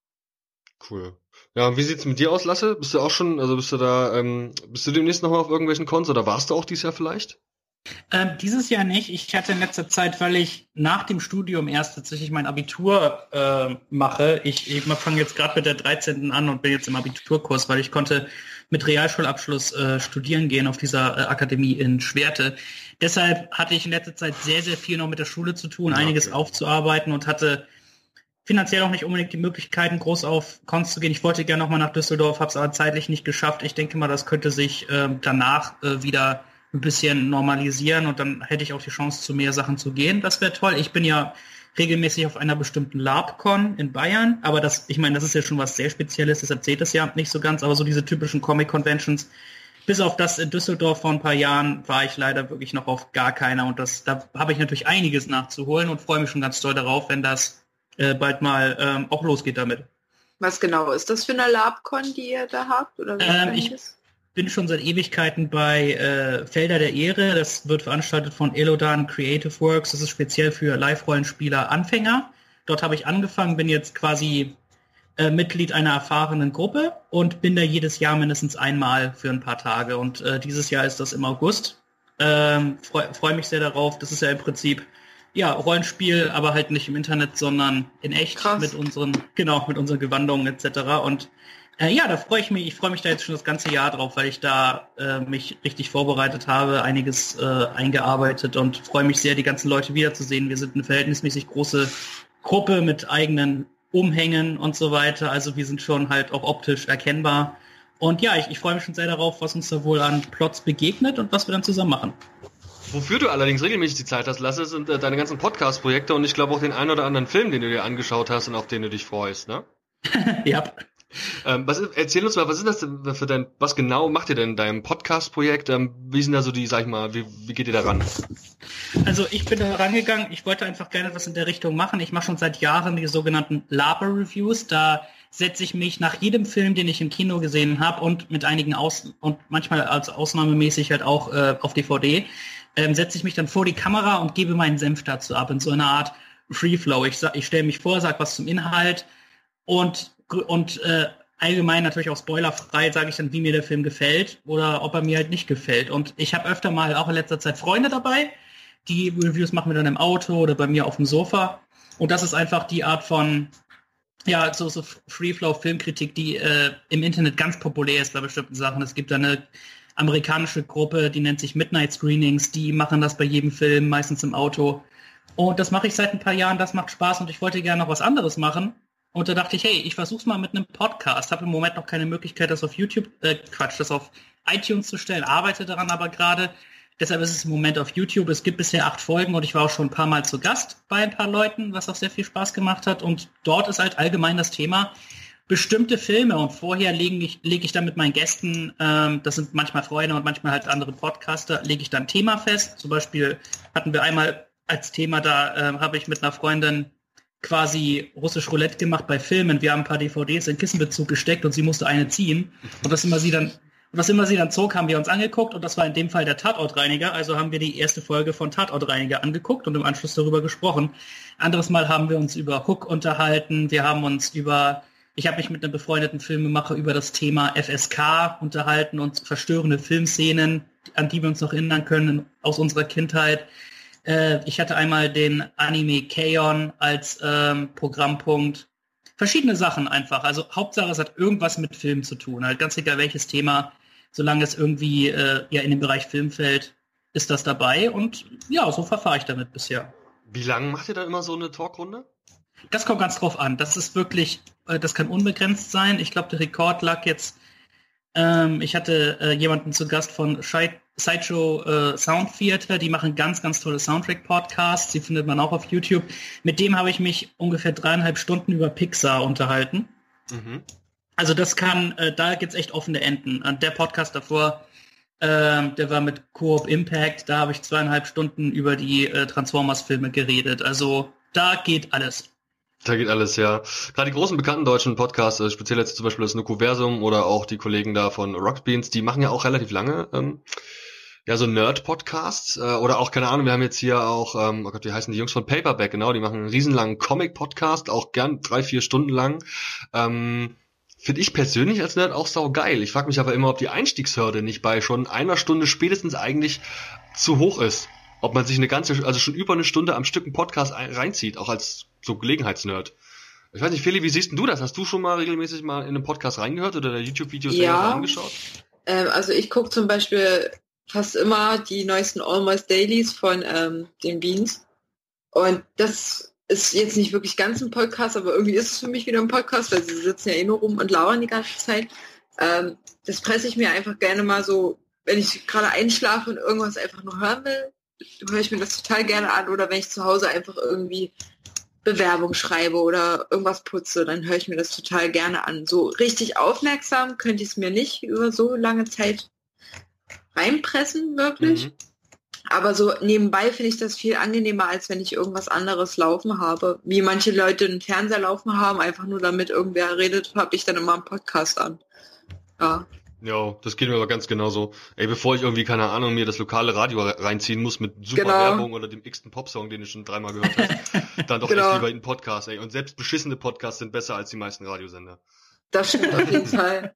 Cool. Ja, und wie sieht's mit dir aus, Lasse? Bist du auch schon, also bist du da, ähm, bist du demnächst nochmal auf irgendwelchen Cons oder warst du auch dieses Jahr vielleicht? Ähm, dieses Jahr nicht. Ich hatte in letzter Zeit, weil ich nach dem Studium erst tatsächlich mein Abitur äh, mache. Ich, ich fange jetzt gerade mit der 13. an und bin jetzt im Abiturkurs, weil ich konnte mit Realschulabschluss äh, studieren gehen auf dieser äh, Akademie in Schwerte. Deshalb hatte ich in letzter Zeit sehr, sehr viel noch mit der Schule zu tun, ja, einiges okay. aufzuarbeiten und hatte finanziell auch nicht unbedingt die Möglichkeiten, groß auf Cons zu gehen. Ich wollte gerne nochmal nach Düsseldorf, habe es aber zeitlich nicht geschafft. Ich denke mal, das könnte sich äh, danach äh, wieder ein bisschen normalisieren und dann hätte ich auch die Chance, zu mehr Sachen zu gehen. Das wäre toll. Ich bin ja regelmäßig auf einer bestimmten LabCon in Bayern, aber das, ich meine, das ist ja schon was sehr Spezielles, deshalb seht es ja nicht so ganz, aber so diese typischen Comic-Conventions, bis auf das in Düsseldorf vor ein paar Jahren war ich leider wirklich noch auf gar keiner und das, da habe ich natürlich einiges nachzuholen und freue mich schon ganz doll darauf, wenn das äh, bald mal ähm, auch losgeht damit. Was genau ist das für eine LabCon, die ihr da habt? Oder ähm, ich, bin schon seit Ewigkeiten bei äh, Felder der Ehre. Das wird veranstaltet von Elodan Creative Works. Das ist speziell für Live-Rollenspieler Anfänger. Dort habe ich angefangen, bin jetzt quasi äh, Mitglied einer erfahrenen Gruppe und bin da jedes Jahr mindestens einmal für ein paar Tage. Und äh, dieses Jahr ist das im August. Ähm, Freue freu mich sehr darauf. Das ist ja im Prinzip ja Rollenspiel, aber halt nicht im Internet, sondern in echt Krass. mit unseren genau mit unseren Gewandungen etc. Und äh, ja, da freue ich mich. Ich freue mich da jetzt schon das ganze Jahr drauf, weil ich da äh, mich richtig vorbereitet habe, einiges äh, eingearbeitet und freue mich sehr, die ganzen Leute wiederzusehen. Wir sind eine verhältnismäßig große Gruppe mit eigenen Umhängen und so weiter. Also wir sind schon halt auch optisch erkennbar. Und ja, ich, ich freue mich schon sehr darauf, was uns da wohl an Plots begegnet und was wir dann zusammen machen. Wofür du allerdings regelmäßig die Zeit hast, Lasse, sind äh, deine ganzen Podcast-Projekte und ich glaube auch den einen oder anderen Film, den du dir angeschaut hast und auf den du dich freust, ne? ja. Ähm, was, erzähl uns mal, was ist das denn für dein, was genau macht ihr denn in deinem Podcast-Projekt? Ähm, wie sind da so die, sag ich mal, wie, wie geht ihr da ran? Also ich bin da rangegangen, ich wollte einfach gerne was in der Richtung machen. Ich mache schon seit Jahren die sogenannten Laber-Reviews. Da setze ich mich nach jedem Film, den ich im Kino gesehen habe und mit einigen Aus und manchmal als ausnahmemäßig halt auch äh, auf DVD, ähm, setze ich mich dann vor die Kamera und gebe meinen Senf dazu ab in so einer Art Free Flow. Ich, ich stelle mich vor, sage was zum Inhalt und und äh, allgemein natürlich auch spoilerfrei sage ich dann, wie mir der Film gefällt oder ob er mir halt nicht gefällt. Und ich habe öfter mal auch in letzter Zeit Freunde dabei, die Reviews machen wir dann im Auto oder bei mir auf dem Sofa. Und das ist einfach die Art von, ja, so, so Free-Flow-Filmkritik, die äh, im Internet ganz populär ist bei bestimmten Sachen. Es gibt da eine amerikanische Gruppe, die nennt sich Midnight Screenings, die machen das bei jedem Film, meistens im Auto. Und das mache ich seit ein paar Jahren, das macht Spaß und ich wollte gerne noch was anderes machen. Und da dachte ich, hey, ich versuch's mal mit einem Podcast. Habe im Moment noch keine Möglichkeit, das auf YouTube, äh, Quatsch, das auf iTunes zu stellen, arbeite daran aber gerade. Deshalb ist es im Moment auf YouTube. Es gibt bisher acht Folgen und ich war auch schon ein paar Mal zu Gast bei ein paar Leuten, was auch sehr viel Spaß gemacht hat. Und dort ist halt allgemein das Thema bestimmte Filme. Und vorher lege ich, lege ich dann mit meinen Gästen, ähm, das sind manchmal Freunde und manchmal halt andere Podcaster, lege ich dann Thema fest. Zum Beispiel hatten wir einmal als Thema, da äh, habe ich mit einer Freundin quasi russisch Roulette gemacht bei Filmen. Wir haben ein paar DVDs in Kissenbezug gesteckt und sie musste eine ziehen. Und was immer sie dann, was immer sie dann zog, haben wir uns angeguckt und das war in dem Fall der Tatortreiniger. Also haben wir die erste Folge von Tatortreiniger angeguckt und im Anschluss darüber gesprochen. Anderes Mal haben wir uns über Hook unterhalten. Wir haben uns über, ich habe mich mit einem befreundeten Filmemacher über das Thema FSK unterhalten und verstörende Filmszenen, an die wir uns noch erinnern können aus unserer Kindheit. Äh, ich hatte einmal den Anime Kaon als ähm, Programmpunkt. Verschiedene Sachen einfach. Also Hauptsache, es hat irgendwas mit Film zu tun. Halt ganz egal welches Thema, solange es irgendwie äh, ja in den Bereich Film fällt, ist das dabei. Und ja, so verfahre ich damit bisher. Wie lange macht ihr da immer so eine Talkrunde? Das kommt ganz drauf an. Das ist wirklich, äh, das kann unbegrenzt sein. Ich glaube, der Rekord lag jetzt ähm, ich hatte äh, jemanden zu Gast von Sideshow äh, Sound Theater, die machen ganz, ganz tolle Soundtrack-Podcasts, die findet man auch auf YouTube. Mit dem habe ich mich ungefähr dreieinhalb Stunden über Pixar unterhalten. Mhm. Also das kann, äh, da gibt's echt offene Enden. Und der Podcast davor, äh, der war mit Coop Impact, da habe ich zweieinhalb Stunden über die äh, Transformers-Filme geredet. Also da geht alles. Da geht alles, ja. Gerade die großen bekannten deutschen Podcasts, äh, speziell jetzt zum Beispiel das Nukuversum oder auch die Kollegen da von Rockbeans, die machen ja auch relativ lange ähm, ja so Nerd-Podcasts äh, oder auch, keine Ahnung, wir haben jetzt hier auch, ähm, oh Gott, wie heißen die Jungs von Paperback, genau, die machen einen riesenlangen Comic-Podcast, auch gern drei, vier Stunden lang. Ähm, Finde ich persönlich als Nerd auch sau geil. Ich frage mich aber immer, ob die Einstiegshürde nicht bei schon einer Stunde spätestens eigentlich zu hoch ist ob man sich eine ganze, also schon über eine Stunde am Stück einen Podcast reinzieht, auch als so Gelegenheitsnerd. Ich weiß nicht, Feli, wie siehst denn du das? Hast du schon mal regelmäßig mal in einen Podcast reingehört oder YouTube-Videos ja. angeschaut? Ähm, also ich gucke zum Beispiel fast immer die neuesten Almost Dailies von ähm, den Beans. Und das ist jetzt nicht wirklich ganz ein Podcast, aber irgendwie ist es für mich wieder ein Podcast, weil sie sitzen ja eh nur rum und lauern die ganze Zeit. Ähm, das presse ich mir einfach gerne mal so, wenn ich gerade einschlafe und irgendwas einfach nur hören will, höre ich mir das total gerne an oder wenn ich zu Hause einfach irgendwie Bewerbung schreibe oder irgendwas putze, dann höre ich mir das total gerne an. So richtig aufmerksam könnte ich es mir nicht über so lange Zeit reinpressen, wirklich. Mhm. Aber so nebenbei finde ich das viel angenehmer, als wenn ich irgendwas anderes laufen habe. Wie manche Leute einen Fernseher laufen haben, einfach nur damit irgendwer redet, habe ich dann immer einen Podcast an. Ja. Ja, das geht mir aber ganz genauso. Ey, bevor ich irgendwie, keine Ahnung, mir das lokale Radio reinziehen muss mit super genau. Werbung oder dem x-ten Popsong, den ich schon dreimal gehört habe, dann doch genau. echt lieber in Podcast, ey. Und selbst beschissene Podcasts sind besser als die meisten Radiosender. Das stimmt auf jeden Fall.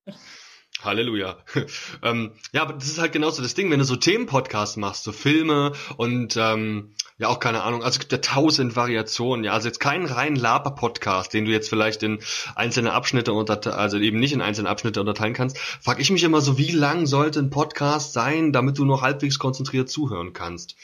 Halleluja. ähm, ja, aber das ist halt genauso das Ding, wenn du so Themenpodcasts machst, so Filme und ähm, ja auch keine Ahnung, also es gibt ja tausend Variationen, ja, also jetzt kein rein Laber-Podcast, den du jetzt vielleicht in einzelne Abschnitte unter, also eben nicht in einzelne Abschnitte unterteilen kannst, frag ich mich immer so, wie lang sollte ein Podcast sein, damit du noch halbwegs konzentriert zuhören kannst?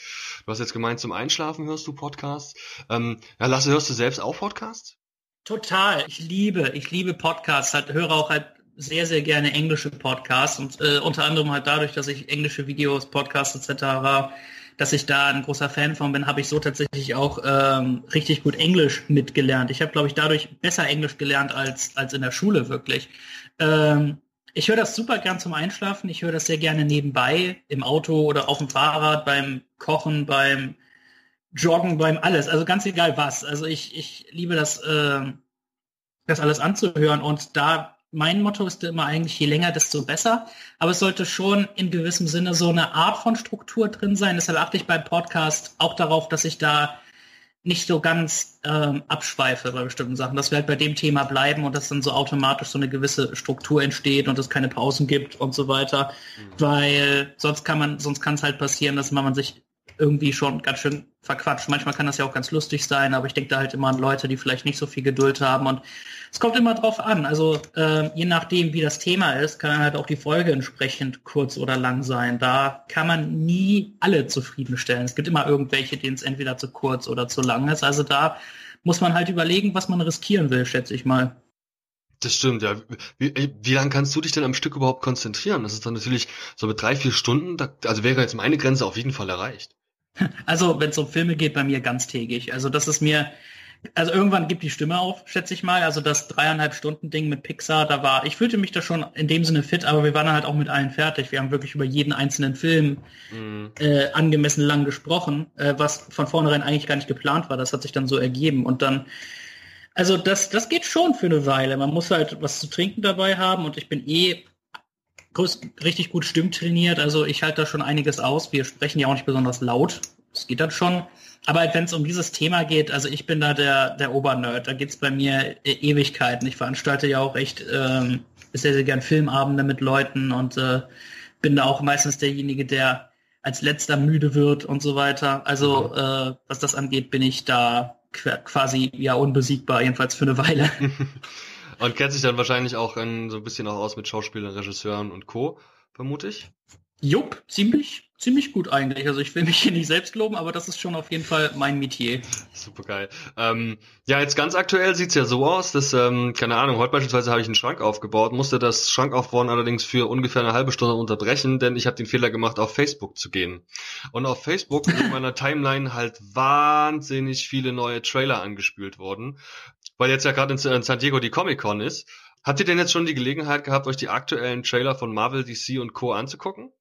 Du hast jetzt gemeint, zum Einschlafen hörst du Podcasts. Ähm, ja, Lasse, hörst du selbst auch Podcasts? Total. Ich liebe, ich liebe Podcasts. Halt, höre auch halt sehr, sehr gerne englische Podcasts und äh, unter anderem halt dadurch, dass ich englische Videos, Podcasts etc., dass ich da ein großer Fan von bin, habe ich so tatsächlich auch ähm, richtig gut Englisch mitgelernt. Ich habe, glaube ich, dadurch besser Englisch gelernt als, als in der Schule wirklich. Ähm, ich höre das super gern zum Einschlafen. Ich höre das sehr gerne nebenbei, im Auto oder auf dem Fahrrad, beim Kochen, beim Joggen, beim alles. Also ganz egal was. Also ich, ich liebe das, äh, das alles anzuhören. Und da mein Motto ist immer eigentlich, je länger, desto besser. Aber es sollte schon in gewissem Sinne so eine Art von Struktur drin sein. Deshalb achte ich beim Podcast auch darauf, dass ich da nicht so ganz ähm, abschweife bei bestimmten Sachen, dass wir halt bei dem Thema bleiben und dass dann so automatisch so eine gewisse Struktur entsteht und es keine Pausen gibt und so weiter. Mhm. Weil sonst kann man, sonst kann es halt passieren, dass man sich irgendwie schon ganz schön verquatscht. Manchmal kann das ja auch ganz lustig sein, aber ich denke da halt immer an Leute, die vielleicht nicht so viel Geduld haben und es kommt immer drauf an. Also äh, je nachdem, wie das Thema ist, kann halt auch die Folge entsprechend kurz oder lang sein. Da kann man nie alle zufriedenstellen. Es gibt immer irgendwelche, denen es entweder zu kurz oder zu lang ist. Also da muss man halt überlegen, was man riskieren will, schätze ich mal. Das stimmt, ja. Wie, wie lange kannst du dich denn am Stück überhaupt konzentrieren? Das ist dann natürlich so mit drei, vier Stunden, da, also wäre jetzt meine Grenze auf jeden Fall erreicht. Also, wenn es um Filme geht, bei mir ganztägig. Also, das ist mir, also irgendwann gibt die Stimme auf, schätze ich mal. Also das dreieinhalb Stunden Ding mit Pixar, da war, ich fühlte mich da schon in dem Sinne fit, aber wir waren halt auch mit allen fertig. Wir haben wirklich über jeden einzelnen Film mhm. äh, angemessen lang gesprochen, äh, was von vornherein eigentlich gar nicht geplant war. Das hat sich dann so ergeben und dann, also das, das geht schon für eine Weile. Man muss halt was zu trinken dabei haben und ich bin eh richtig gut stimmtrainiert. Also ich halte da schon einiges aus. Wir sprechen ja auch nicht besonders laut. Es geht dann schon. Aber wenn es um dieses Thema geht, also ich bin da der, der Obernerd, da geht es bei mir e Ewigkeiten. Ich veranstalte ja auch echt ähm, sehr, sehr gern Filmabende mit Leuten und äh, bin da auch meistens derjenige, der als letzter müde wird und so weiter. Also mhm. äh, was das angeht, bin ich da quasi ja unbesiegbar, jedenfalls für eine Weile. und kennt sich dann wahrscheinlich auch in, so ein bisschen auch aus mit Schauspielern, Regisseuren und Co., vermute ich. Jupp, ziemlich, ziemlich gut eigentlich. Also ich will mich hier nicht selbst loben, aber das ist schon auf jeden Fall mein Metier. Super geil. Ähm, ja, jetzt ganz aktuell sieht's ja so aus, dass, ähm, keine Ahnung, heute beispielsweise habe ich einen Schrank aufgebaut, musste das Schrankaufbauen allerdings für ungefähr eine halbe Stunde unterbrechen, denn ich habe den Fehler gemacht, auf Facebook zu gehen. Und auf Facebook in meiner Timeline halt wahnsinnig viele neue Trailer angespült worden, weil jetzt ja gerade in San Diego die Comic-Con ist. Habt ihr denn jetzt schon die Gelegenheit gehabt, euch die aktuellen Trailer von Marvel, DC und Co. anzugucken?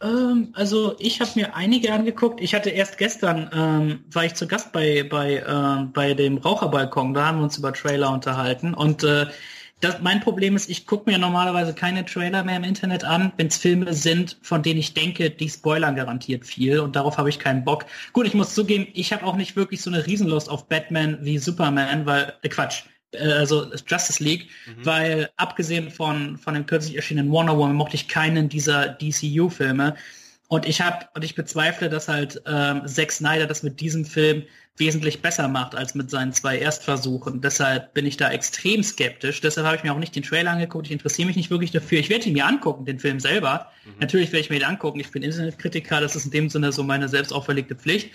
Ähm, also ich habe mir einige angeguckt. Ich hatte erst gestern, ähm, war ich zu Gast bei, bei, äh, bei dem Raucherbalkon, da haben wir uns über Trailer unterhalten. Und äh, das, mein Problem ist, ich gucke mir normalerweise keine Trailer mehr im Internet an, wenn es Filme sind, von denen ich denke, die spoilern garantiert viel und darauf habe ich keinen Bock. Gut, ich muss zugeben, ich habe auch nicht wirklich so eine Riesenlust auf Batman wie Superman, weil, äh, Quatsch, also Justice League, mhm. weil abgesehen von, von dem kürzlich erschienenen Wonder Woman mochte ich keinen dieser DCU-Filme. Und ich habe und ich bezweifle, dass halt ähm, Zack Snyder das mit diesem Film wesentlich besser macht als mit seinen zwei Erstversuchen. Deshalb bin ich da extrem skeptisch. Deshalb habe ich mir auch nicht den Trailer angeguckt. Ich interessiere mich nicht wirklich dafür. Ich werde ihn mir angucken, den Film selber. Mhm. Natürlich werde ich mir den angucken. Ich bin Internetkritiker. Das ist in dem Sinne so meine selbst auferlegte Pflicht.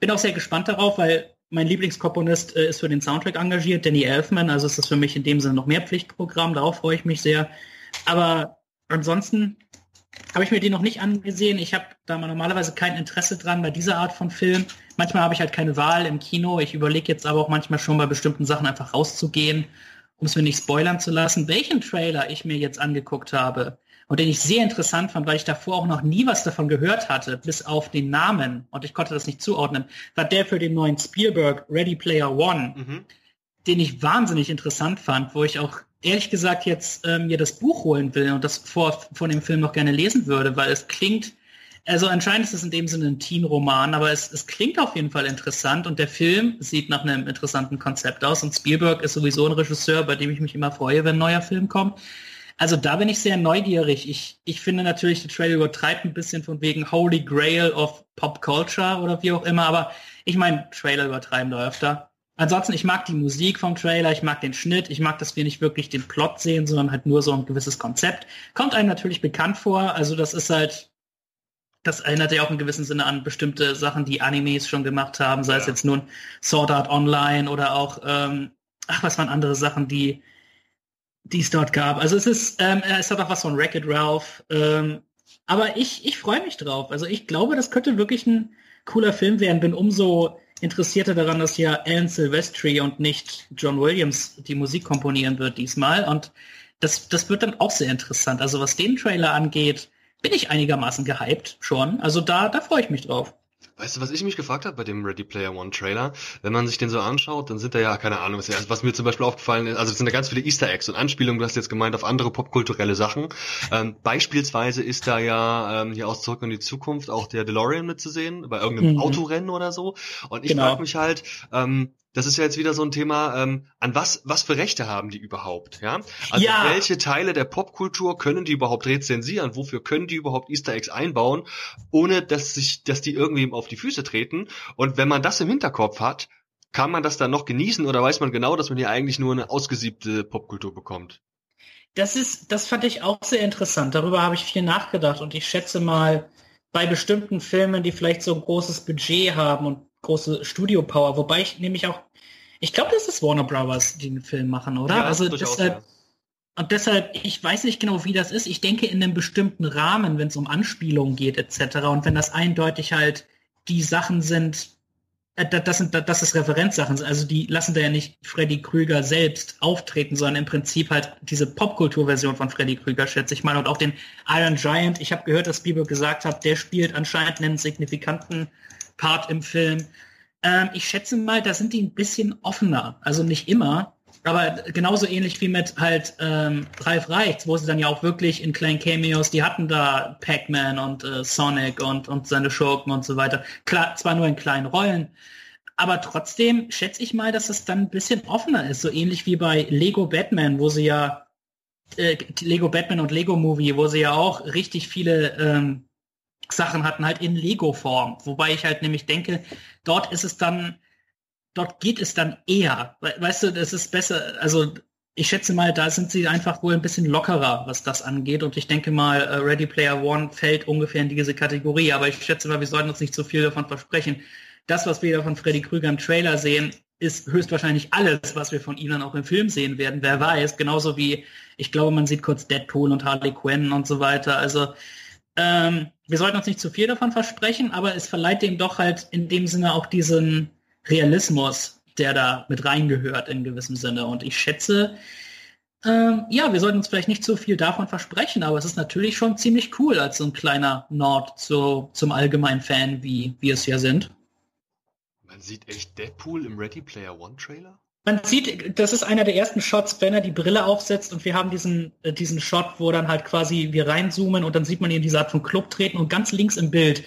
Bin auch sehr gespannt darauf, weil mein Lieblingskomponist äh, ist für den Soundtrack engagiert, Danny Elfman, also ist das für mich in dem Sinne noch mehr Pflichtprogramm, darauf freue ich mich sehr. Aber ansonsten habe ich mir den noch nicht angesehen. Ich habe da normalerweise kein Interesse dran bei dieser Art von Film. Manchmal habe ich halt keine Wahl im Kino. Ich überlege jetzt aber auch manchmal schon bei bestimmten Sachen einfach rauszugehen, um es mir nicht spoilern zu lassen. Welchen Trailer ich mir jetzt angeguckt habe, und den ich sehr interessant fand, weil ich davor auch noch nie was davon gehört hatte, bis auf den Namen und ich konnte das nicht zuordnen, war der für den neuen Spielberg Ready Player One. Mhm. den ich wahnsinnig interessant fand, wo ich auch ehrlich gesagt jetzt ähm, mir das Buch holen will und das vor, von dem Film noch gerne lesen würde, weil es klingt, also anscheinend ist es in dem Sinne ein Teen-Roman, aber es, es klingt auf jeden Fall interessant und der Film sieht nach einem interessanten Konzept aus und Spielberg ist sowieso ein Regisseur, bei dem ich mich immer freue, wenn ein neuer Film kommt. Also da bin ich sehr neugierig. Ich, ich finde natürlich, der Trailer übertreibt ein bisschen von wegen Holy Grail of Pop Culture oder wie auch immer, aber ich meine, Trailer übertreiben da öfter. Ansonsten, ich mag die Musik vom Trailer, ich mag den Schnitt, ich mag, dass wir nicht wirklich den Plot sehen, sondern halt nur so ein gewisses Konzept. Kommt einem natürlich bekannt vor, also das ist halt, das erinnert ja auch in gewissem Sinne an bestimmte Sachen, die Animes schon gemacht haben, sei ja. es jetzt nun Sword Art Online oder auch, ähm, ach, was waren andere Sachen, die, die es dort gab. Also es ist, ähm, es hat auch was von Wreck-It Ralph, ähm, aber ich, ich freue mich drauf. Also ich glaube, das könnte wirklich ein cooler Film werden, bin umso interessierter daran, dass ja Alan Silvestri und nicht John Williams die Musik komponieren wird diesmal. Und das, das wird dann auch sehr interessant. Also was den Trailer angeht, bin ich einigermaßen gehypt schon. Also da, da freue ich mich drauf. Weißt du, was ich mich gefragt habe bei dem Ready Player One Trailer? Wenn man sich den so anschaut, dann sind da ja, keine Ahnung, was, was mir zum Beispiel aufgefallen ist, also es sind da ganz viele Easter Eggs und Anspielungen, du hast jetzt gemeint, auf andere popkulturelle Sachen. Ähm, beispielsweise ist da ja ähm, hier aus Zurück in die Zukunft auch der DeLorean mitzusehen, bei irgendeinem mhm. Autorennen oder so. Und ich genau. frage mich halt, ähm, das ist ja jetzt wieder so ein Thema, ähm, an was, was für Rechte haben die überhaupt, ja? Also ja. welche Teile der Popkultur können die überhaupt rezensieren? Wofür können die überhaupt Easter Eggs einbauen, ohne dass sich, dass die irgendwie auf die Füße treten? Und wenn man das im Hinterkopf hat, kann man das dann noch genießen oder weiß man genau, dass man hier eigentlich nur eine ausgesiebte Popkultur bekommt? Das ist, das fand ich auch sehr interessant. Darüber habe ich viel nachgedacht und ich schätze mal, bei bestimmten Filmen, die vielleicht so ein großes Budget haben und große Studio-Power, wobei ich nämlich auch, ich glaube, das ist Warner Brothers, die den Film machen, oder? Ja, also deshalb, ja. und deshalb, ich weiß nicht genau, wie das ist. Ich denke in einem bestimmten Rahmen, wenn es um Anspielungen geht, etc. Und wenn das eindeutig halt die Sachen sind, äh, das sind, das ist Referenzsachen. Also die lassen da ja nicht Freddy Krüger selbst auftreten, sondern im Prinzip halt diese Popkulturversion von Freddy Krüger, schätze ich mal. Und auch den Iron Giant. Ich habe gehört, dass Spielberg gesagt hat, der spielt anscheinend einen signifikanten Part im Film. Ähm, ich schätze mal, da sind die ein bisschen offener. Also nicht immer, aber genauso ähnlich wie mit halt ähm, Ralf Reichts, wo sie dann ja auch wirklich in kleinen Cameos, die hatten da Pac-Man und äh, Sonic und, und seine Schurken und so weiter. Klar, zwar nur in kleinen Rollen, aber trotzdem schätze ich mal, dass es dann ein bisschen offener ist, so ähnlich wie bei Lego Batman, wo sie ja äh, Lego Batman und Lego Movie, wo sie ja auch richtig viele ähm, Sachen hatten, halt in Lego-Form. Wobei ich halt nämlich denke, dort ist es dann, dort geht es dann eher. Weißt du, das ist besser, also ich schätze mal, da sind sie einfach wohl ein bisschen lockerer, was das angeht. Und ich denke mal, äh, Ready Player One fällt ungefähr in diese Kategorie. Aber ich schätze mal, wir sollten uns nicht zu viel davon versprechen. Das, was wir da von Freddy Krüger im Trailer sehen, ist höchstwahrscheinlich alles, was wir von ihm dann auch im Film sehen werden. Wer weiß, genauso wie, ich glaube, man sieht kurz Deadpool und Harley Quinn und so weiter. Also ähm, wir sollten uns nicht zu viel davon versprechen, aber es verleiht dem doch halt in dem Sinne auch diesen Realismus, der da mit reingehört in gewissem Sinne. Und ich schätze, ähm, ja, wir sollten uns vielleicht nicht zu viel davon versprechen, aber es ist natürlich schon ziemlich cool als so ein kleiner Nord zu, zum allgemeinen Fan, wie wir es ja sind. Man sieht echt Deadpool im Ready Player One Trailer? Man sieht, das ist einer der ersten Shots, wenn er die Brille aufsetzt und wir haben diesen, äh, diesen Shot, wo dann halt quasi wir reinzoomen und dann sieht man ihn in diese Art von Club treten und ganz links im Bild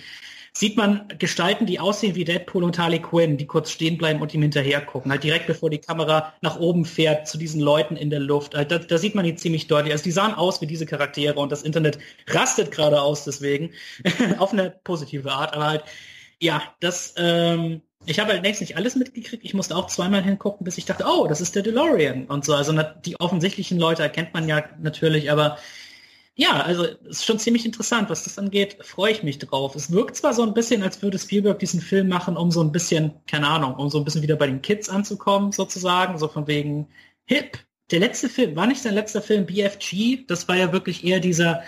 sieht man Gestalten, die aussehen wie Deadpool und Harley Quinn, die kurz stehen bleiben und ihm hinterher gucken. Halt direkt bevor die Kamera nach oben fährt zu diesen Leuten in der Luft. Halt, da, da sieht man die ziemlich deutlich. Also die sahen aus wie diese Charaktere und das Internet rastet gerade aus deswegen. Auf eine positive Art. Aber halt, ja, das, ähm, ich habe halt längst nicht alles mitgekriegt. Ich musste auch zweimal hingucken, bis ich dachte, oh, das ist der DeLorean und so. Also die offensichtlichen Leute erkennt man ja natürlich, aber ja, also es ist schon ziemlich interessant, was das angeht. Freue ich mich drauf. Es wirkt zwar so ein bisschen, als würde Spielberg diesen Film machen, um so ein bisschen, keine Ahnung, um so ein bisschen wieder bei den Kids anzukommen, sozusagen, so von wegen hip. Der letzte Film, war nicht sein letzter Film BFG? Das war ja wirklich eher dieser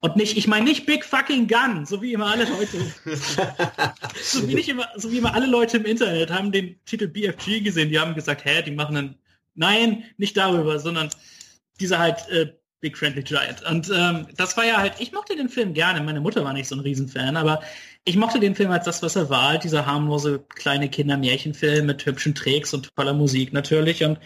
und nicht, ich meine nicht Big Fucking Gun, so wie immer alle Leute. so, wie nicht immer, so wie immer alle Leute im Internet haben den Titel BFG gesehen, die haben gesagt, hä, die machen einen. Nein, nicht darüber, sondern dieser halt äh, Big Friendly Giant. Und ähm, das war ja halt, ich mochte den Film gerne. Meine Mutter war nicht so ein Riesenfan, aber ich mochte den Film als das, was er war, halt dieser harmlose kleine Kindermärchenfilm mit hübschen Tricks und toller Musik natürlich. Und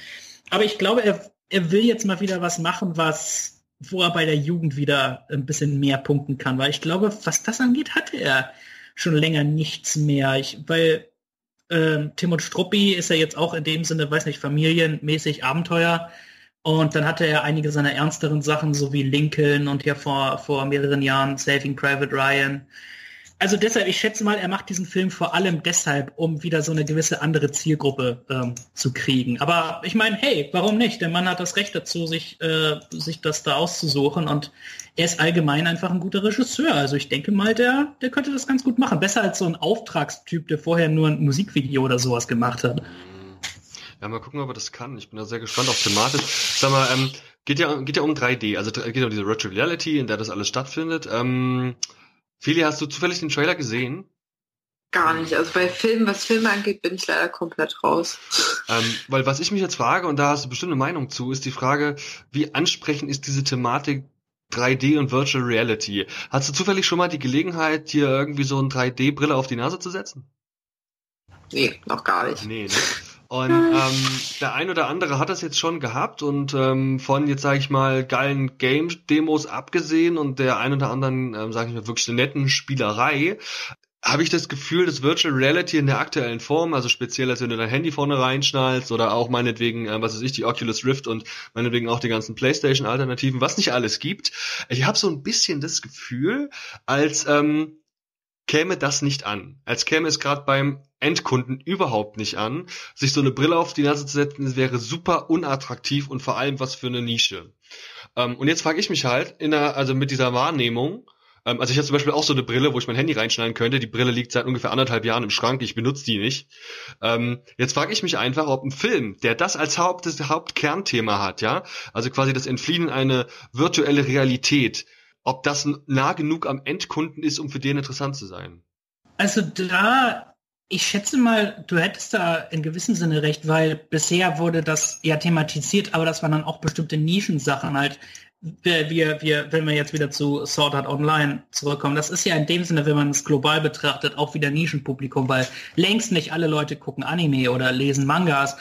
aber ich glaube, er, er will jetzt mal wieder was machen, was wo er bei der Jugend wieder ein bisschen mehr punkten kann, weil ich glaube, was das angeht, hatte er schon länger nichts mehr. Ich, weil ähm, Timon Struppi ist ja jetzt auch in dem Sinne, weiß nicht, familienmäßig Abenteuer. Und dann hatte er einige seiner ernsteren Sachen, so wie Lincoln und ja vor, vor mehreren Jahren Saving Private Ryan. Also deshalb, ich schätze mal, er macht diesen Film vor allem deshalb, um wieder so eine gewisse andere Zielgruppe ähm, zu kriegen. Aber ich meine, hey, warum nicht? Der Mann hat das Recht dazu, sich, äh, sich das da auszusuchen und er ist allgemein einfach ein guter Regisseur. Also ich denke mal, der, der könnte das ganz gut machen. Besser als so ein Auftragstyp, der vorher nur ein Musikvideo oder sowas gemacht hat. Ja, mal gucken, ob er das kann. Ich bin da sehr gespannt auf thematisch. Sag mal, ähm, geht ja, geht ja um 3D, also geht ja um diese Virtual Reality, in der das alles stattfindet. Ähm, Feli, hast du zufällig den Trailer gesehen? Gar nicht. Also bei Filmen, was Filme angeht, bin ich leider komplett raus. Ähm, weil was ich mich jetzt frage, und da hast du bestimmt eine Meinung zu, ist die Frage, wie ansprechend ist diese Thematik 3D und Virtual Reality? Hast du zufällig schon mal die Gelegenheit, hier irgendwie so eine 3D-Brille auf die Nase zu setzen? Nee, noch gar nicht. Nee, ne? Und ähm, der ein oder andere hat das jetzt schon gehabt und ähm, von jetzt sage ich mal geilen Game-Demos abgesehen und der ein oder anderen, ähm, sage ich mal, wirklich netten Spielerei, habe ich das Gefühl, dass Virtual Reality in der aktuellen Form, also speziell als wenn du dein Handy vorne reinschnallst oder auch meinetwegen, äh, was weiß ich, die Oculus Rift und meinetwegen auch die ganzen PlayStation-Alternativen, was nicht alles gibt. Ich habe so ein bisschen das Gefühl, als ähm, käme das nicht an. Als käme es gerade beim Endkunden überhaupt nicht an. Sich so eine Brille auf die Nase zu setzen, wäre super unattraktiv und vor allem was für eine Nische. Ähm, und jetzt frage ich mich halt, in der, also mit dieser Wahrnehmung, ähm, also ich habe zum Beispiel auch so eine Brille, wo ich mein Handy reinschneiden könnte. Die Brille liegt seit ungefähr anderthalb Jahren im Schrank, ich benutze die nicht. Ähm, jetzt frage ich mich einfach, ob ein Film, der das als Haupt, das Hauptkernthema hat, ja, also quasi das Entfliehen in eine virtuelle Realität, ob das nah genug am Endkunden ist, um für den interessant zu sein. Also da, ich schätze mal, du hättest da in gewissem Sinne recht, weil bisher wurde das ja thematisiert, aber das waren dann auch bestimmte Nischensachen halt. Wir, wir, wenn wir jetzt wieder zu Sword Art Online zurückkommen, das ist ja in dem Sinne, wenn man es global betrachtet, auch wieder Nischenpublikum, weil längst nicht alle Leute gucken Anime oder lesen Mangas.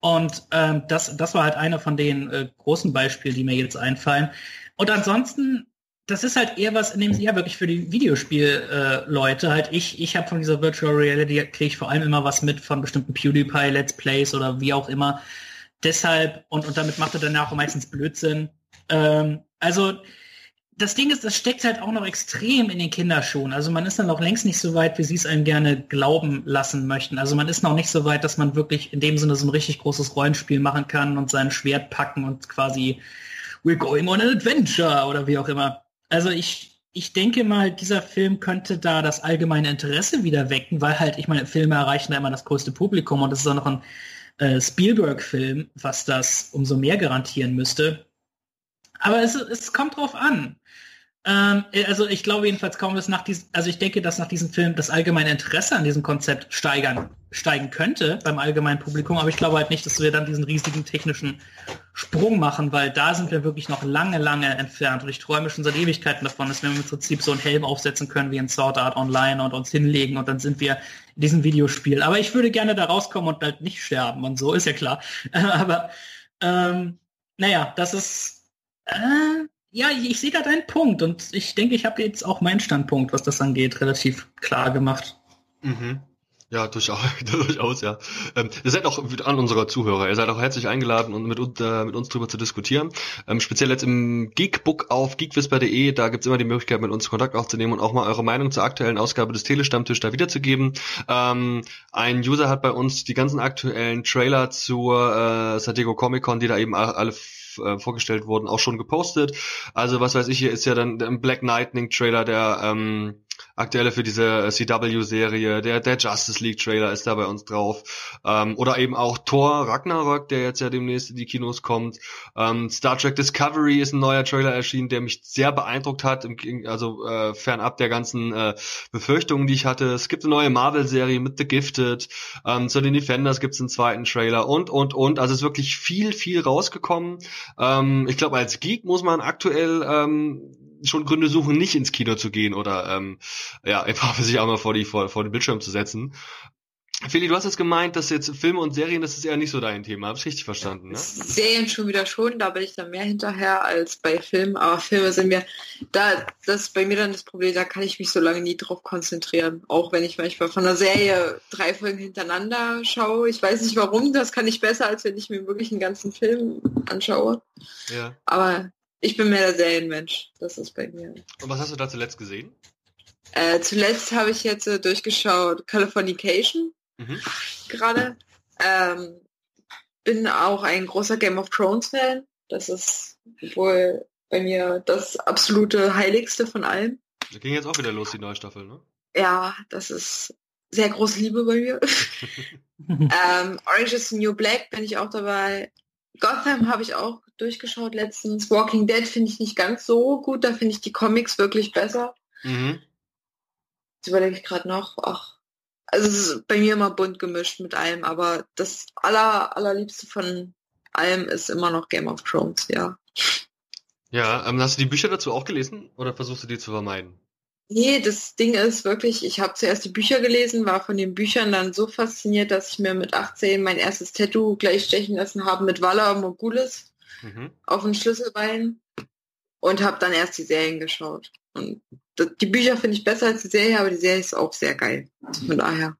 Und ähm, das, das war halt einer von den äh, großen Beispielen, die mir jetzt einfallen. Und ansonsten das ist halt eher was, in dem sie ja wirklich für die Videospiel-Leute äh, halt, ich, ich habe von dieser Virtual Reality, kriege ich vor allem immer was mit von bestimmten PewDiePie, Let's Plays oder wie auch immer. Deshalb, und, und damit macht er dann auch meistens Blödsinn. Ähm, also, das Ding ist, das steckt halt auch noch extrem in den Kinderschuhen. Also man ist dann noch längst nicht so weit, wie sie es einem gerne glauben lassen möchten. Also man ist noch nicht so weit, dass man wirklich in dem Sinne so ein richtig großes Rollenspiel machen kann und sein Schwert packen und quasi we're going on an adventure oder wie auch immer. Also ich, ich denke mal, dieser Film könnte da das allgemeine Interesse wieder wecken, weil halt, ich meine, Filme erreichen da immer das größte Publikum und es ist auch noch ein äh, Spielberg-Film, was das umso mehr garantieren müsste. Aber es, es kommt drauf an. Ähm, also ich glaube jedenfalls kaum, dass nach diesem, also ich denke, dass nach diesem Film das allgemeine Interesse an diesem Konzept steigern, steigen könnte beim allgemeinen Publikum, aber ich glaube halt nicht, dass wir dann diesen riesigen technischen Sprung machen, weil da sind wir wirklich noch lange, lange entfernt und ich träume schon seit Ewigkeiten davon, dass wir im Prinzip so einen Helm aufsetzen können wie in Sword Art Online und uns hinlegen und dann sind wir in diesem Videospiel. Aber ich würde gerne da rauskommen und halt nicht sterben und so, ist ja klar. aber ähm, naja, das ist äh, ja, ich, sehe da deinen Punkt und ich denke, ich habe jetzt auch meinen Standpunkt, was das angeht, relativ klar gemacht. Mhm. Ja, durchaus, durchaus ja. Ähm, ihr seid auch an unsere Zuhörer, ihr seid auch herzlich eingeladen, um mit, äh, mit uns drüber zu diskutieren. Ähm, speziell jetzt im Geekbook auf geekwhisper.de, da gibt's immer die Möglichkeit, mit uns Kontakt aufzunehmen und auch mal eure Meinung zur aktuellen Ausgabe des Telestammtisch da wiederzugeben. Ähm, ein User hat bei uns die ganzen aktuellen Trailer zur äh, San Comic Con, die da eben alle äh, vorgestellt wurden, auch schon gepostet. Also was weiß ich, hier ist ja dann ein Black Lightning Trailer, der ähm, aktuelle für diese CW-Serie, der, der Justice League-Trailer ist da bei uns drauf. Ähm, oder eben auch Thor Ragnarök, der jetzt ja demnächst in die Kinos kommt. Ähm, Star Trek Discovery ist ein neuer Trailer erschienen, der mich sehr beeindruckt hat, im, also äh, fernab der ganzen äh, Befürchtungen, die ich hatte. Es gibt eine neue Marvel-Serie mit The Gifted. Ähm, zu den Defenders gibt es einen zweiten Trailer und, und, und. Also es ist wirklich viel, viel rausgekommen. Ähm, ich glaube, als Geek muss man aktuell ähm, schon Gründe suchen, nicht ins Kino zu gehen oder ähm, ja, einfach sich auch mal vor, die, vor, vor den Bildschirm zu setzen. Feli, du hast jetzt gemeint, dass jetzt Filme und Serien, das ist eher nicht so dein Thema. Hab ich richtig verstanden, ne? Serien schon wieder schon, da bin ich dann mehr hinterher als bei Filmen. Aber Filme sind mir, da, das ist bei mir dann das Problem, da kann ich mich so lange nie drauf konzentrieren. Auch wenn ich manchmal von einer Serie drei Folgen hintereinander schaue. Ich weiß nicht warum, das kann ich besser, als wenn ich mir wirklich einen ganzen Film anschaue. Ja. Aber ich bin mehr der Serienmensch. Das ist bei mir. Und was hast du da zuletzt gesehen? Äh, zuletzt habe ich jetzt äh, durchgeschaut Californication. Mhm. Gerade. Ähm, bin auch ein großer Game of Thrones Fan. Das ist wohl bei mir das absolute Heiligste von allem. Da ging jetzt auch wieder los, die neue Staffel, ne? Ja, das ist sehr große Liebe bei mir. ähm, Orange is the New Black bin ich auch dabei. Gotham habe ich auch durchgeschaut letztens. Walking Dead finde ich nicht ganz so gut, da finde ich die Comics wirklich besser. Mhm. Jetzt überlege ich gerade noch, ach, also es ist bei mir immer bunt gemischt mit allem, aber das aller, allerliebste von allem ist immer noch Game of Thrones, ja. Ja, ähm, hast du die Bücher dazu auch gelesen oder versuchst du die zu vermeiden? Nee, das Ding ist wirklich, ich habe zuerst die Bücher gelesen, war von den Büchern dann so fasziniert, dass ich mir mit 18 mein erstes Tattoo gleich stechen lassen habe mit Walla Mogulis mhm. auf dem Schlüsselbein und habe dann erst die Serien geschaut. Und die Bücher finde ich besser als die Serie, aber die Serie ist auch sehr geil. Von daher.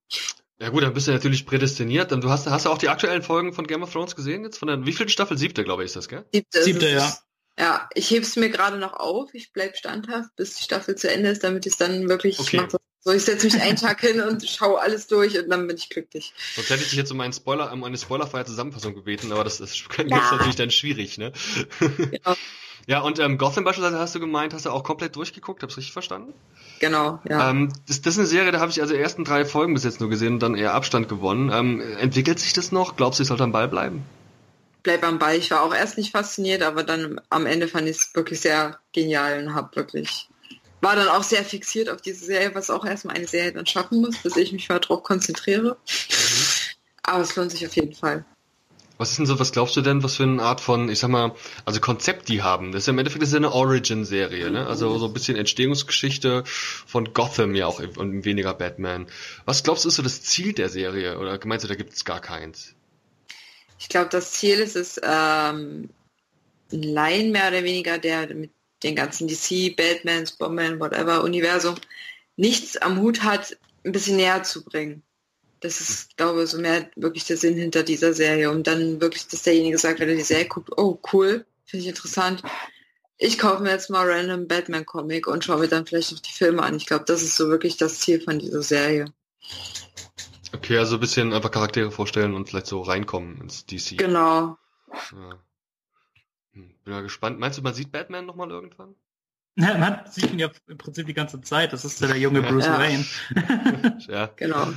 Ja gut, dann bist du natürlich prädestiniert. Du hast, hast du auch die aktuellen Folgen von Game of Thrones gesehen jetzt? Von der wievielten Staffel? Siebte, glaube ich, ist das, gell? Siebte, Siebte ja. Ja, ich hebe es mir gerade noch auf. Ich bleib standhaft, bis die Staffel zu Ende ist, damit ich es dann wirklich okay. mache. So, ich setze mich einen Tag hin und schaue alles durch und dann bin ich glücklich. Sonst hätte ich dich jetzt um einen Spoiler, um eine spoilerfreie Zusammenfassung gebeten, aber das ist, ja. ist natürlich dann schwierig, ne? Genau. Ja, und ähm, Gotham beispielsweise hast du gemeint, hast du auch komplett durchgeguckt, hab's richtig verstanden? Genau, ja. Ähm, das, das ist eine Serie, da habe ich also die ersten drei Folgen bis jetzt nur gesehen und dann eher Abstand gewonnen. Ähm, entwickelt sich das noch? Glaubst du, ich sollte am Ball bleiben? Bleib am Ball. Ich war auch erst nicht fasziniert, aber dann am Ende fand ich es wirklich sehr genial und habe wirklich war dann auch sehr fixiert auf diese Serie, was auch erstmal eine Serie dann schaffen muss, dass ich mich mal darauf konzentriere. Mhm. Aber es lohnt sich auf jeden Fall. Was ist denn so, was glaubst du denn, was für eine Art von, ich sag mal, also Konzept die haben? Das ist ja im Endeffekt ist eine Origin-Serie, ne? Also so ein bisschen Entstehungsgeschichte von Gotham ja auch und weniger Batman. Was glaubst du ist so das Ziel der Serie? Oder meinst du, da gibt es gar keins? Ich glaube, das Ziel ist es, ähm, ein Laien mehr oder weniger, der mit den ganzen DC, Batman, Superman, whatever, Universum nichts am Hut hat, ein bisschen näher zu bringen. Das ist, glaube ich, so mehr wirklich der Sinn hinter dieser Serie. Und dann wirklich, dass derjenige sagt, wenn er die Serie guckt, oh cool, finde ich interessant. Ich kaufe mir jetzt mal random Batman-Comic und schaue mir dann vielleicht noch die Filme an. Ich glaube, das ist so wirklich das Ziel von dieser Serie. Okay, also ein bisschen einfach Charaktere vorstellen und vielleicht so reinkommen ins DC. Genau. Ja. Hm, bin ja gespannt. Meinst du, man sieht Batman nochmal irgendwann? Ja, man sieht ihn ja im Prinzip die ganze Zeit. Das ist ja der junge Bruce ja. Wayne. ja. Genau.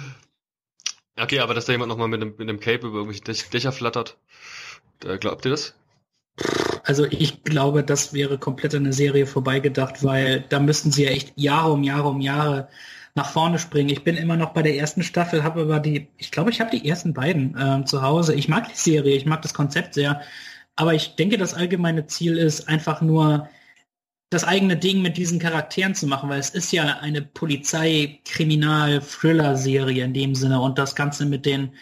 Okay, aber dass da jemand nochmal mit einem, mit einem Cape über irgendwelche Dächer flattert, glaubt ihr das? Also ich glaube, das wäre komplett eine Serie vorbeigedacht, weil da müssten sie ja echt Jahre um Jahre um Jahre nach vorne springen. Ich bin immer noch bei der ersten Staffel, habe aber die, ich glaube, ich habe die ersten beiden ähm, zu Hause. Ich mag die Serie, ich mag das Konzept sehr, aber ich denke, das allgemeine Ziel ist einfach nur das eigene Ding mit diesen Charakteren zu machen, weil es ist ja eine Polizei-Kriminal-Thriller-Serie in dem Sinne und das Ganze mit den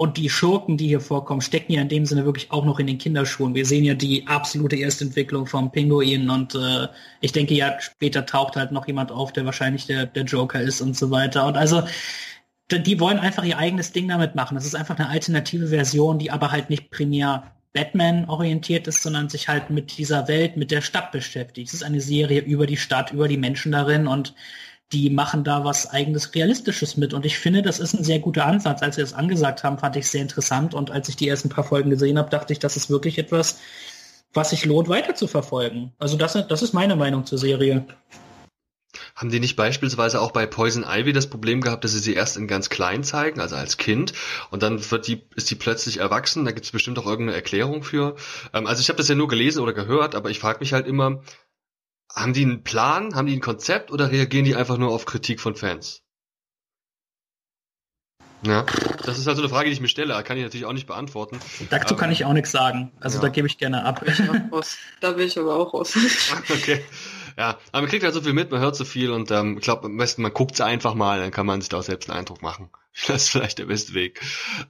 und die Schurken, die hier vorkommen, stecken ja in dem Sinne wirklich auch noch in den Kinderschuhen. Wir sehen ja die absolute Erstentwicklung vom Pinguin und äh, ich denke ja, später taucht halt noch jemand auf, der wahrscheinlich der, der Joker ist und so weiter. Und also die wollen einfach ihr eigenes Ding damit machen. Das ist einfach eine alternative Version, die aber halt nicht primär Batman orientiert ist, sondern sich halt mit dieser Welt, mit der Stadt beschäftigt. Es ist eine Serie über die Stadt, über die Menschen darin und die machen da was eigenes Realistisches mit. Und ich finde, das ist ein sehr guter Ansatz. Als sie das angesagt haben, fand ich sehr interessant. Und als ich die ersten paar Folgen gesehen habe, dachte ich, das ist wirklich etwas, was sich lohnt, weiter zu verfolgen. Also das, das ist meine Meinung zur Serie. Haben die nicht beispielsweise auch bei Poison Ivy das Problem gehabt, dass sie sie erst in ganz klein zeigen, also als Kind, und dann wird die, ist die plötzlich erwachsen? Da gibt es bestimmt auch irgendeine Erklärung für. Ähm, also ich habe das ja nur gelesen oder gehört, aber ich frage mich halt immer, haben die einen Plan, haben die ein Konzept oder reagieren die einfach nur auf Kritik von Fans? Ja, das ist also eine Frage, die ich mir stelle. Kann ich natürlich auch nicht beantworten. Dazu kann ich auch nichts sagen. Also ja. da gebe ich gerne ab. da will ich aber auch raus. okay. Ja, aber man kriegt halt so viel mit, man hört so viel und ähm, ich glaube, am besten man guckt es einfach mal, dann kann man sich da auch selbst einen Eindruck machen. Das ist vielleicht der beste Weg.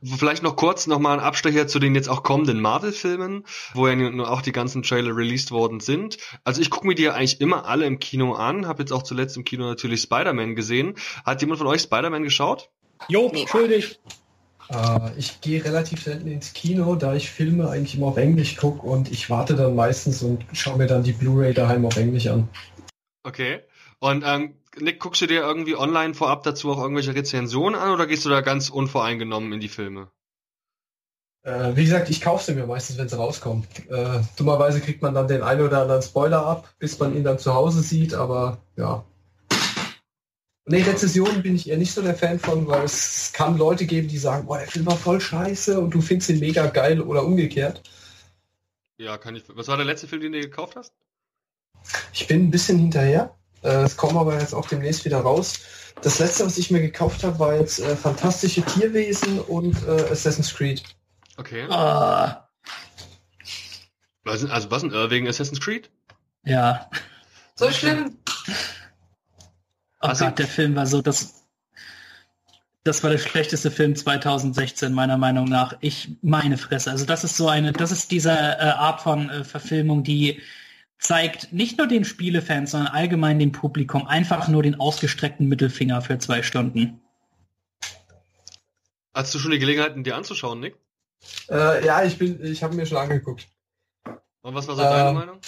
Vielleicht noch kurz nochmal ein Abstecher zu den jetzt auch kommenden Marvel-Filmen, wo ja nun auch die ganzen Trailer released worden sind. Also ich gucke mir die ja eigentlich immer alle im Kino an, habe jetzt auch zuletzt im Kino natürlich Spider-Man gesehen. Hat jemand von euch Spider-Man geschaut? Jo, schuldig. Äh, ich gehe relativ selten ins Kino, da ich Filme eigentlich immer auf Englisch gucke und ich warte dann meistens und schaue mir dann die Blu-ray daheim auf Englisch an. Okay. Und ähm, Nick, guckst du dir irgendwie online vorab dazu auch irgendwelche Rezensionen an oder gehst du da ganz unvoreingenommen in die Filme? Äh, wie gesagt, ich kaufe sie mir meistens, wenn sie rauskommen. Äh, dummerweise kriegt man dann den einen oder anderen Spoiler ab, bis man ihn dann zu Hause sieht, aber ja, Nee, Rezessionen bin ich eher nicht so der Fan von, weil es kann Leute geben, die sagen, boah, der Film war voll scheiße und du findest ihn mega geil oder umgekehrt. Ja, kann ich. Was war der letzte Film, den du gekauft hast? Ich bin ein bisschen hinterher. Äh, es kommen aber jetzt auch demnächst wieder raus. Das letzte, was ich mir gekauft habe, war jetzt äh, Fantastische Tierwesen und äh, Assassin's Creed. Okay. Oh. Was, also was denn, äh, wegen Assassin's Creed? Ja. So schlimm. Oh Was Gott, der Film war so, das, das war der schlechteste Film 2016 meiner Meinung nach. Ich meine Fresse. Also das ist so eine, das ist diese äh, Art von äh, Verfilmung, die zeigt nicht nur den Spielefans, sondern allgemein dem Publikum einfach nur den ausgestreckten Mittelfinger für zwei Stunden. Hast du schon die Gelegenheit, dir anzuschauen, Nick? Äh, ja, ich bin, ich habe mir schon angeguckt. Und was war so deine ähm, Meinung?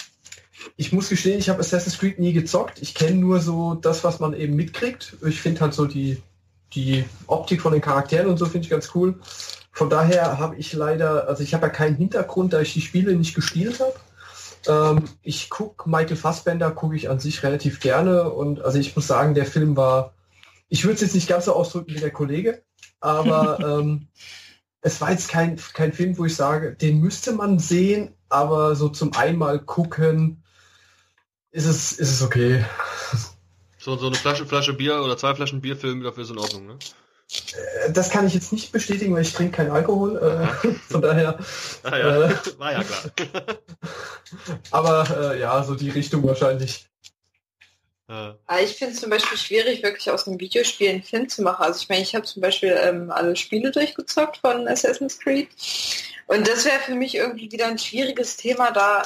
Ich muss gestehen, ich habe Assassin's Creed nie gezockt. Ich kenne nur so das, was man eben mitkriegt. Ich finde halt so die, die Optik von den Charakteren und so finde ich ganz cool. Von daher habe ich leider, also ich habe ja keinen Hintergrund, da ich die Spiele nicht gespielt habe. Ähm, ich gucke Michael Fassbender, gucke ich an sich relativ gerne und also ich muss sagen, der Film war, ich würde es jetzt nicht ganz so ausdrücken wie der Kollege, aber ähm, es war jetzt kein, kein Film, wo ich sage, den müsste man sehen, aber so zum einmal gucken ist es, ist es okay. So, so eine Flasche, Flasche Bier oder zwei Flaschen Bier filmen dafür ist in Ordnung, ne? Äh, das kann ich jetzt nicht bestätigen, weil ich trinke keinen Alkohol. Äh, von daher. Ah, ja. Äh, War ja klar. aber äh, ja, so die Richtung wahrscheinlich. Ah, ich finde es zum Beispiel schwierig, wirklich aus einem Videospiel einen Film zu machen. Also ich meine, ich habe zum Beispiel ähm, alle Spiele durchgezockt von Assassin's Creed. Und das wäre für mich irgendwie wieder ein schwieriges Thema, da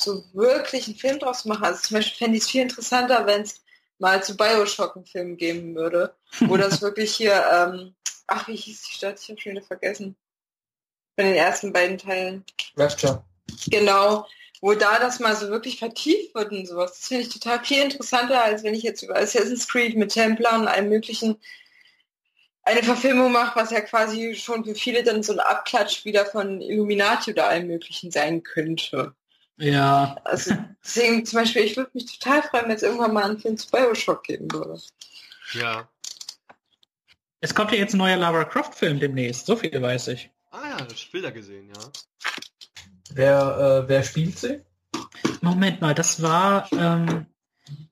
so wirklich einen Film draus machen. Also zum Beispiel fände ich es viel interessanter, wenn es mal zu Bioshock einen Film geben würde. Wo das wirklich hier, ähm, ach, wie hieß die Stadt? Ich habe schon wieder vergessen. Von den ersten beiden Teilen. Rapture. Genau. Wo da das mal so wirklich vertieft wird und sowas. Das finde ich total viel interessanter, als wenn ich jetzt über Assassin's Creed mit Templern und allem möglichen eine Verfilmung mache, was ja quasi schon für viele dann so ein Abklatsch wieder von Illuminati oder allem möglichen sein könnte. Ja. Also deswegen zum Beispiel, ich würde mich total freuen, wenn es irgendwann mal einen Film zu Bioshock geben würde. Ja. Es kommt ja jetzt ein neuer Lara Croft-Film demnächst, so viel weiß ich. Ah ja, das Bilder gesehen, ja. Wer, äh, wer spielt sie? Moment mal, das war ähm,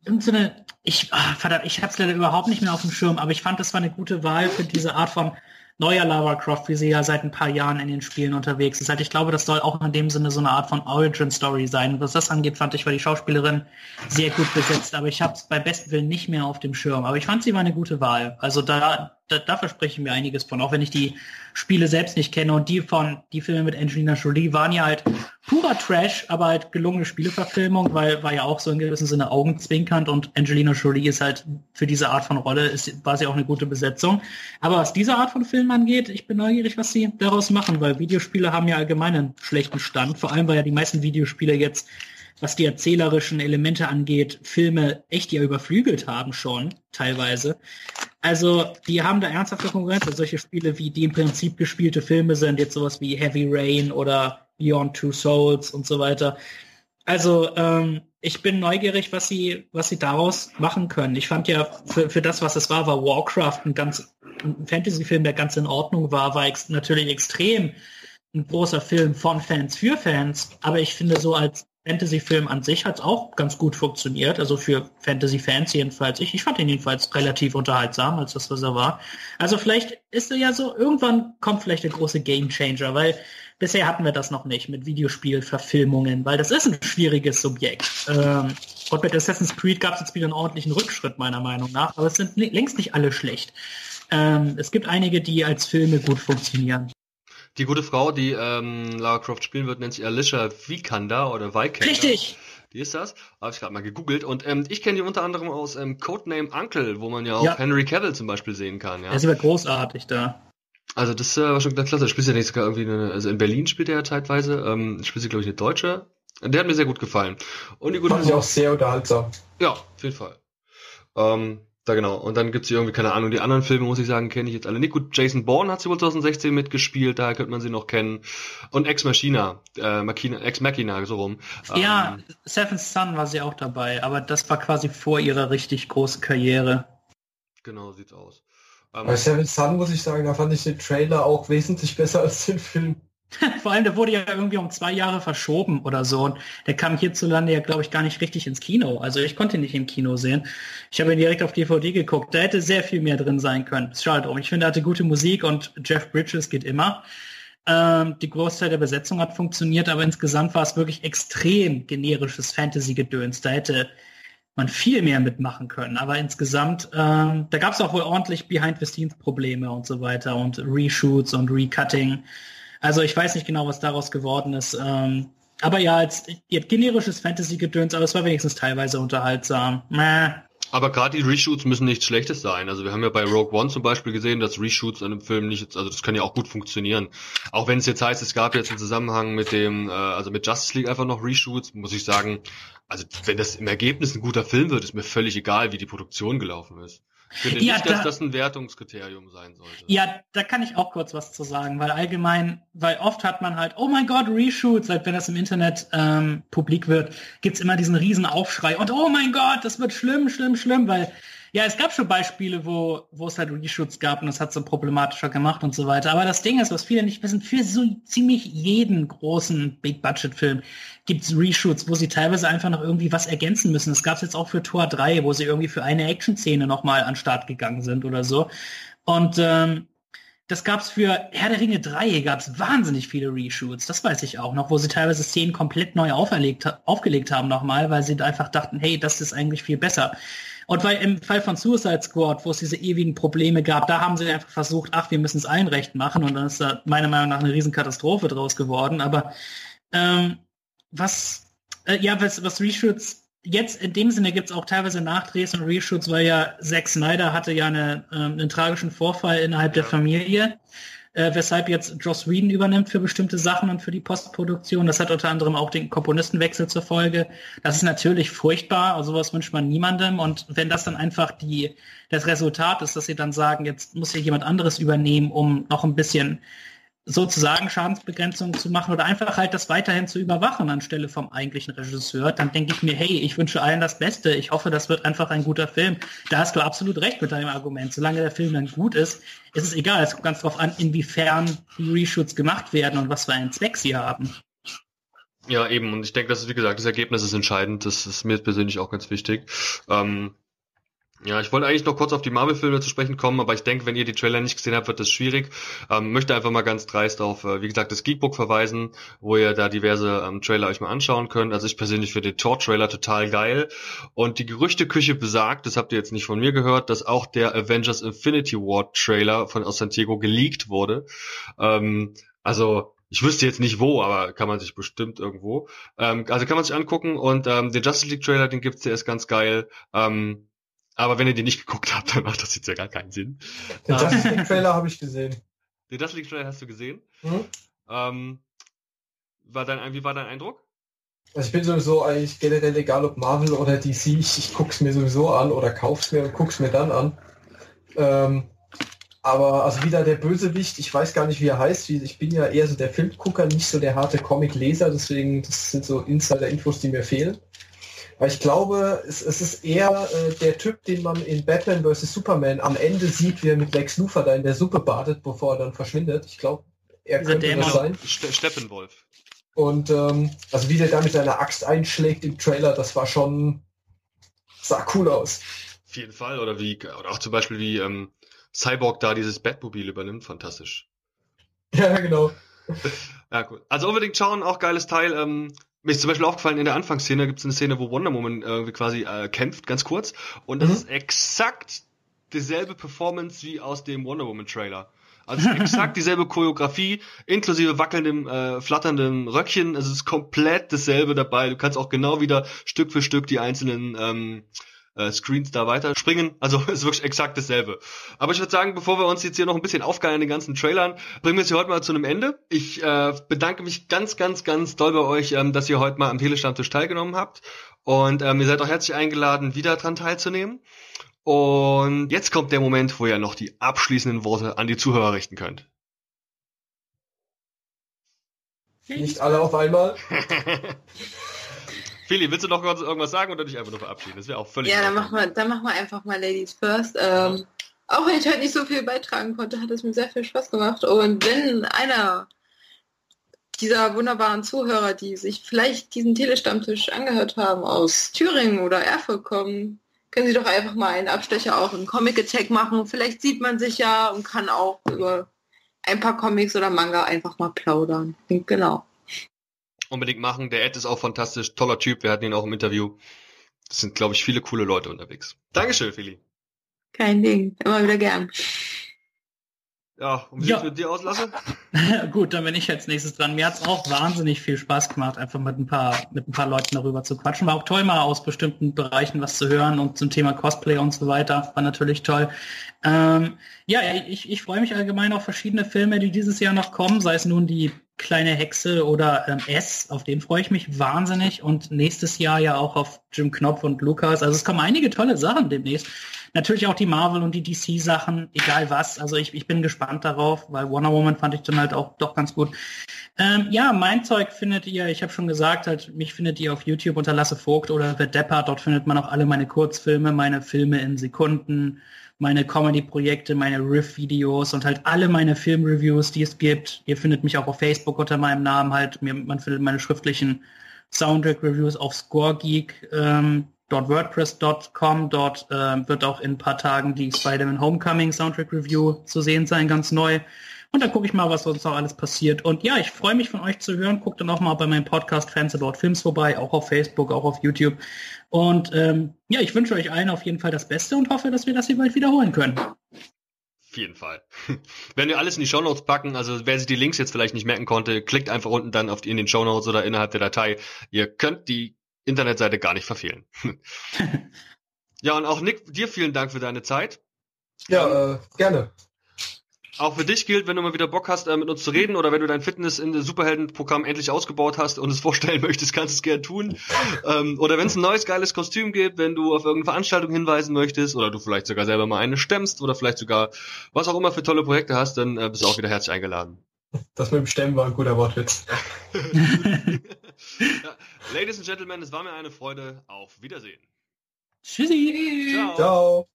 irgendeine. Ich, ah, verdammt, ich habe es leider überhaupt nicht mehr auf dem Schirm, aber ich fand, das war eine gute Wahl für diese Art von neuer Lara Croft, wie sie ja seit ein paar Jahren in den Spielen unterwegs ist. Also ich glaube, das soll auch in dem Sinne so eine Art von Origin-Story sein. Was das angeht, fand ich, war die Schauspielerin sehr gut besetzt, aber ich habe es bei besten Willen nicht mehr auf dem Schirm. Aber ich fand sie war eine gute Wahl. Also da, da, da verspreche ich mir einiges von, auch wenn ich die Spiele selbst nicht kenne und die von, die Filme mit Angelina Jolie waren ja halt purer Trash, aber halt gelungene Spieleverfilmung, weil war ja auch so in gewissem Sinne augenzwinkernd und Angelina Jolie ist halt für diese Art von Rolle, ist, war sie auch eine gute Besetzung. Aber was diese Art von Film angeht, ich bin neugierig, was sie daraus machen, weil Videospiele haben ja allgemein einen schlechten Stand, vor allem weil ja die meisten Videospiele jetzt was die erzählerischen Elemente angeht, Filme echt ja überflügelt haben schon, teilweise. Also, die haben da ernsthafte Konkurrenz. Also solche Spiele wie die im Prinzip gespielte Filme sind, jetzt sowas wie Heavy Rain oder Beyond Two Souls und so weiter. Also ähm, ich bin neugierig, was sie, was sie daraus machen können. Ich fand ja für, für das, was es war, war Warcraft ein ganz Fantasy-Film, der ganz in Ordnung war, war ex natürlich extrem ein großer Film von Fans für Fans. Aber ich finde so als Fantasy-Film an sich hat es auch ganz gut funktioniert. Also für Fantasy-Fans jedenfalls. Ich, ich fand ihn jedenfalls relativ unterhaltsam, als das, was er war. Also vielleicht ist er ja so, irgendwann kommt vielleicht der große Game Changer, weil bisher hatten wir das noch nicht mit Videospielverfilmungen, weil das ist ein schwieriges Subjekt. Ähm, und mit Assassin's Creed gab es jetzt wieder einen ordentlichen Rückschritt, meiner Meinung nach. Aber es sind längst nicht alle schlecht. Ähm, es gibt einige, die als Filme gut funktionieren. Die gute Frau, die ähm, Lara Croft spielen wird, nennt sich Alicia Vikander oder Vikander. Richtig! Die ist das. Habe ich gerade mal gegoogelt. Und ähm, ich kenne die unter anderem aus ähm, Codename Uncle, wo man ja auch ja. Henry Cavill zum Beispiel sehen kann. Ja. Er ist aber großartig da. Also das äh, war schon ganz klasse. Spielt ja nicht sogar irgendwie eine, also in Berlin spielt er ja zeitweise. Ähm, spielt sie, glaube ich, eine Deutsche. Der hat mir sehr gut gefallen. Und die gute Fand Frau, auch sehr unterhaltsam. Ja, auf jeden Fall. Ähm, da genau. Und dann gibt's irgendwie, keine Ahnung, die anderen Filme, muss ich sagen, kenne ich jetzt alle nicht. Gut, Jason Bourne hat sie wohl 2016 mitgespielt, daher könnte man sie noch kennen. Und Ex Machina, äh, Machina, Ex Machina, so rum. Ja, ähm, Seventh Son war sie auch dabei, aber das war quasi vor ihrer richtig großen Karriere. Genau, sieht's aus. Ähm, Bei Seventh Son muss ich sagen, da fand ich den Trailer auch wesentlich besser als den Film. Vor allem, der wurde ja irgendwie um zwei Jahre verschoben oder so. Und der kam hierzulande ja, glaube ich, gar nicht richtig ins Kino. Also ich konnte ihn nicht im Kino sehen. Ich habe ihn direkt auf DVD geguckt. Da hätte sehr viel mehr drin sein können. Schade drum. Ich finde, er hatte gute Musik und Jeff Bridges geht immer. Ähm, die Großteil der Besetzung hat funktioniert, aber insgesamt war es wirklich extrem generisches Fantasy-Gedöns. Da hätte man viel mehr mitmachen können. Aber insgesamt, ähm, da gab es auch wohl ordentlich Behind-the-Scenes-Probleme und so weiter und Reshoots und Recutting. Also ich weiß nicht genau, was daraus geworden ist. Ähm, aber ja, als ihr generisches Fantasy-Gedöns, aber es war wenigstens teilweise unterhaltsam. Mäh. Aber gerade die Reshoots müssen nichts Schlechtes sein. Also wir haben ja bei Rogue One zum Beispiel gesehen, dass Reshoots an einem Film nicht, also das kann ja auch gut funktionieren. Auch wenn es jetzt heißt, es gab jetzt einen Zusammenhang mit dem, äh, also mit Justice League einfach noch Reshoots, muss ich sagen, also wenn das im Ergebnis ein guter Film wird, ist mir völlig egal, wie die Produktion gelaufen ist. Ich finde ja, nicht, da, dass das ein Wertungskriterium sein sollte. Ja, da kann ich auch kurz was zu sagen, weil allgemein, weil oft hat man halt, oh mein Gott, Reshoots, halt wenn das im Internet ähm, publik wird, gibt's immer diesen riesen Aufschrei und oh mein Gott, das wird schlimm, schlimm, schlimm, weil ja, es gab schon Beispiele, wo, wo es halt Reshoots gab und das hat so problematischer gemacht und so weiter. Aber das Ding ist, was viele nicht wissen, für so ziemlich jeden großen Big-Budget-Film gibt es Reshoots, wo sie teilweise einfach noch irgendwie was ergänzen müssen. Das gab es jetzt auch für Tor 3, wo sie irgendwie für eine Action-Szene nochmal an Start gegangen sind oder so. Und ähm, das gab's für Herr der Ringe 3, gab's wahnsinnig viele Reshoots, das weiß ich auch noch, wo sie teilweise Szenen komplett neu auferlegt, aufgelegt haben nochmal, weil sie einfach dachten, hey, das ist eigentlich viel besser. Und weil im Fall von Suicide Squad, wo es diese ewigen Probleme gab, da haben sie einfach versucht, ach, wir müssen es allen recht machen und dann ist da meiner Meinung nach eine Riesenkatastrophe draus geworden. Aber ähm, was, äh, ja, was, was Reshoots jetzt in dem Sinne gibt es auch teilweise Nachdrehs und Reshoots, weil ja Zack Snyder hatte ja eine, ähm, einen tragischen Vorfall innerhalb der Familie äh, weshalb jetzt Joss Whedon übernimmt für bestimmte Sachen und für die Postproduktion. Das hat unter anderem auch den Komponistenwechsel zur Folge. Das ist natürlich furchtbar, also sowas wünscht man niemandem. Und wenn das dann einfach die, das Resultat ist, dass sie dann sagen, jetzt muss hier jemand anderes übernehmen, um noch ein bisschen sozusagen Schadensbegrenzung zu machen oder einfach halt das weiterhin zu überwachen anstelle vom eigentlichen Regisseur, dann denke ich mir, hey, ich wünsche allen das Beste. Ich hoffe, das wird einfach ein guter Film. Da hast du absolut recht mit deinem Argument. Solange der Film dann gut ist, ist es egal. Es kommt ganz darauf an, inwiefern die Reshoots gemacht werden und was für einen Zweck sie haben. Ja, eben. Und ich denke, das ist, wie gesagt, das Ergebnis ist entscheidend. Das ist mir persönlich auch ganz wichtig. Ähm, ja, ich wollte eigentlich noch kurz auf die Marvel-Filme zu sprechen kommen, aber ich denke, wenn ihr die Trailer nicht gesehen habt, wird das schwierig. Ähm, möchte einfach mal ganz dreist auf, äh, wie gesagt, das Geekbook verweisen, wo ihr da diverse ähm, Trailer euch mal anschauen könnt. Also ich persönlich finde den Tor-Trailer total geil. Und die Gerüchteküche besagt, das habt ihr jetzt nicht von mir gehört, dass auch der Avengers Infinity War Trailer von aus Santiago geleakt wurde. Ähm, also ich wüsste jetzt nicht wo, aber kann man sich bestimmt irgendwo. Ähm, also kann man sich angucken und ähm, den Justice League Trailer, den gibt's, der ist ganz geil. Ähm, aber wenn ihr den nicht geguckt habt, dann macht das jetzt ja gar keinen Sinn. Den ähm, Justice League Trailer habe ich gesehen. Den Justice League Trailer hast du gesehen? Mhm. Ähm, war dein, wie war dein Eindruck? Also ich bin sowieso eigentlich generell egal ob Marvel oder DC, ich, ich guck's mir sowieso an oder kauf's mir und guck's mir dann an. Ähm, Aber also wieder der Bösewicht, ich weiß gar nicht, wie er heißt. Ich bin ja eher so der Filmgucker, nicht so der harte Comic-Leser, deswegen das sind so Insider-Infos, die mir fehlen. Weil ich glaube, es, es ist eher äh, der Typ, den man in Batman vs. Superman am Ende sieht, wie er mit Lex Luthor da in der Suppe badet, bevor er dann verschwindet. Ich glaube, er könnte das sein. Steppenwolf. Und ähm, also wie der da mit seiner Axt einschlägt im Trailer, das war schon sah cool aus. Auf jeden Fall. Oder wie, oder auch zum Beispiel wie ähm, Cyborg da dieses Batmobil übernimmt, fantastisch. Ja, genau. ja, cool. Also unbedingt schauen, auch geiles Teil. Ähm, mir ist zum Beispiel aufgefallen, in der Anfangsszene gibt es eine Szene, wo Wonder Woman irgendwie quasi äh, kämpft, ganz kurz. Und das mhm. ist exakt dieselbe Performance wie aus dem Wonder Woman Trailer. Also exakt dieselbe Choreografie, inklusive wackelndem, äh, flatterndem Röckchen. Also es ist komplett dasselbe dabei. Du kannst auch genau wieder Stück für Stück die einzelnen ähm, äh, Screens da weiter springen. Also ist wirklich exakt dasselbe. Aber ich würde sagen, bevor wir uns jetzt hier noch ein bisschen aufgeilen in den ganzen Trailern, bringen wir es hier heute mal zu einem Ende. Ich äh, bedanke mich ganz, ganz, ganz doll bei euch, ähm, dass ihr heute mal am Telestammtisch teilgenommen habt. Und ähm, ihr seid auch herzlich eingeladen, wieder dran teilzunehmen. Und jetzt kommt der Moment, wo ihr noch die abschließenden Worte an die Zuhörer richten könnt. Nicht alle auf einmal. Feli, willst du noch irgendwas sagen oder dich einfach nur verabschieden? Das wäre auch völlig. Ja, dann machen wir, dann machen wir einfach mal Ladies First. Ähm, auch wenn ich heute nicht so viel beitragen konnte, hat es mir sehr viel Spaß gemacht. Und wenn einer dieser wunderbaren Zuhörer, die sich vielleicht diesen Telestammtisch angehört haben, aus Thüringen oder Erfurt kommen, können Sie doch einfach mal einen Abstecher auch im Comic Attack machen. Vielleicht sieht man sich ja und kann auch über ein paar Comics oder Manga einfach mal plaudern. Genau. Unbedingt machen. Der Ed ist auch fantastisch. Toller Typ. Wir hatten ihn auch im Interview. Es sind, glaube ich, viele coole Leute unterwegs. Dankeschön, Fili. Kein Ding. Immer wieder gern. Ja, und wie ja. mit dir auslasse? Gut, dann bin ich als nächstes dran. Mir hat es auch wahnsinnig viel Spaß gemacht, einfach mit ein paar mit ein paar Leuten darüber zu quatschen. War auch toll, mal aus bestimmten Bereichen was zu hören und zum Thema Cosplay und so weiter. War natürlich toll. Ähm, ja, ich, ich freue mich allgemein auf verschiedene Filme, die dieses Jahr noch kommen, sei es nun die kleine Hexe oder ähm, S, auf den freue ich mich wahnsinnig und nächstes Jahr ja auch auf Jim Knopf und Lukas. Also es kommen einige tolle Sachen demnächst. Natürlich auch die Marvel und die DC Sachen, egal was. Also ich, ich bin gespannt darauf, weil Wonder Woman fand ich dann halt auch doch ganz gut. Ähm, ja, mein Zeug findet ihr, ich habe schon gesagt, halt, mich findet ihr auf YouTube unter Lasse Vogt oder The Depper. Dort findet man auch alle meine Kurzfilme, meine Filme in Sekunden meine Comedy-Projekte, meine Riff-Videos und halt alle meine Film-Reviews, die es gibt. Ihr findet mich auch auf Facebook unter meinem Namen halt. Man findet meine schriftlichen Soundtrack-Reviews auf ScoreGeek. Ähm. Dort äh, wird auch in ein paar Tagen die Spider-Man Homecoming Soundtrack Review zu sehen sein, ganz neu. Und dann gucke ich mal, was sonst noch alles passiert. Und ja, ich freue mich von euch zu hören. Guckt dann auch mal bei meinem Podcast Fans About Films vorbei, auch auf Facebook, auch auf YouTube. Und ähm, ja, ich wünsche euch allen auf jeden Fall das Beste und hoffe, dass wir das hier bald wiederholen können. Auf jeden Fall. Wenn wir alles in die Shownotes packen, also wer sich die Links jetzt vielleicht nicht merken konnte, klickt einfach unten dann auf die, in den Shownotes oder innerhalb der Datei. Ihr könnt die Internetseite gar nicht verfehlen. ja, und auch Nick, dir vielen Dank für deine Zeit. Ja, äh, gerne. Auch für dich gilt, wenn du mal wieder Bock hast, äh, mit uns zu reden oder wenn du dein Fitness in das Superheldenprogramm endlich ausgebaut hast und es vorstellen möchtest, kannst du es gerne tun. ähm, oder wenn es ein neues geiles Kostüm gibt, wenn du auf irgendeine Veranstaltung hinweisen möchtest oder du vielleicht sogar selber mal eine stemmst oder vielleicht sogar was auch immer für tolle Projekte hast, dann äh, bist du auch wieder herzlich eingeladen. Das mit dem Stemmen war ein guter Wortwitz. ja, Ladies and Gentlemen, es war mir eine Freude. Auf Wiedersehen. Tschüssi. Ciao. Ciao.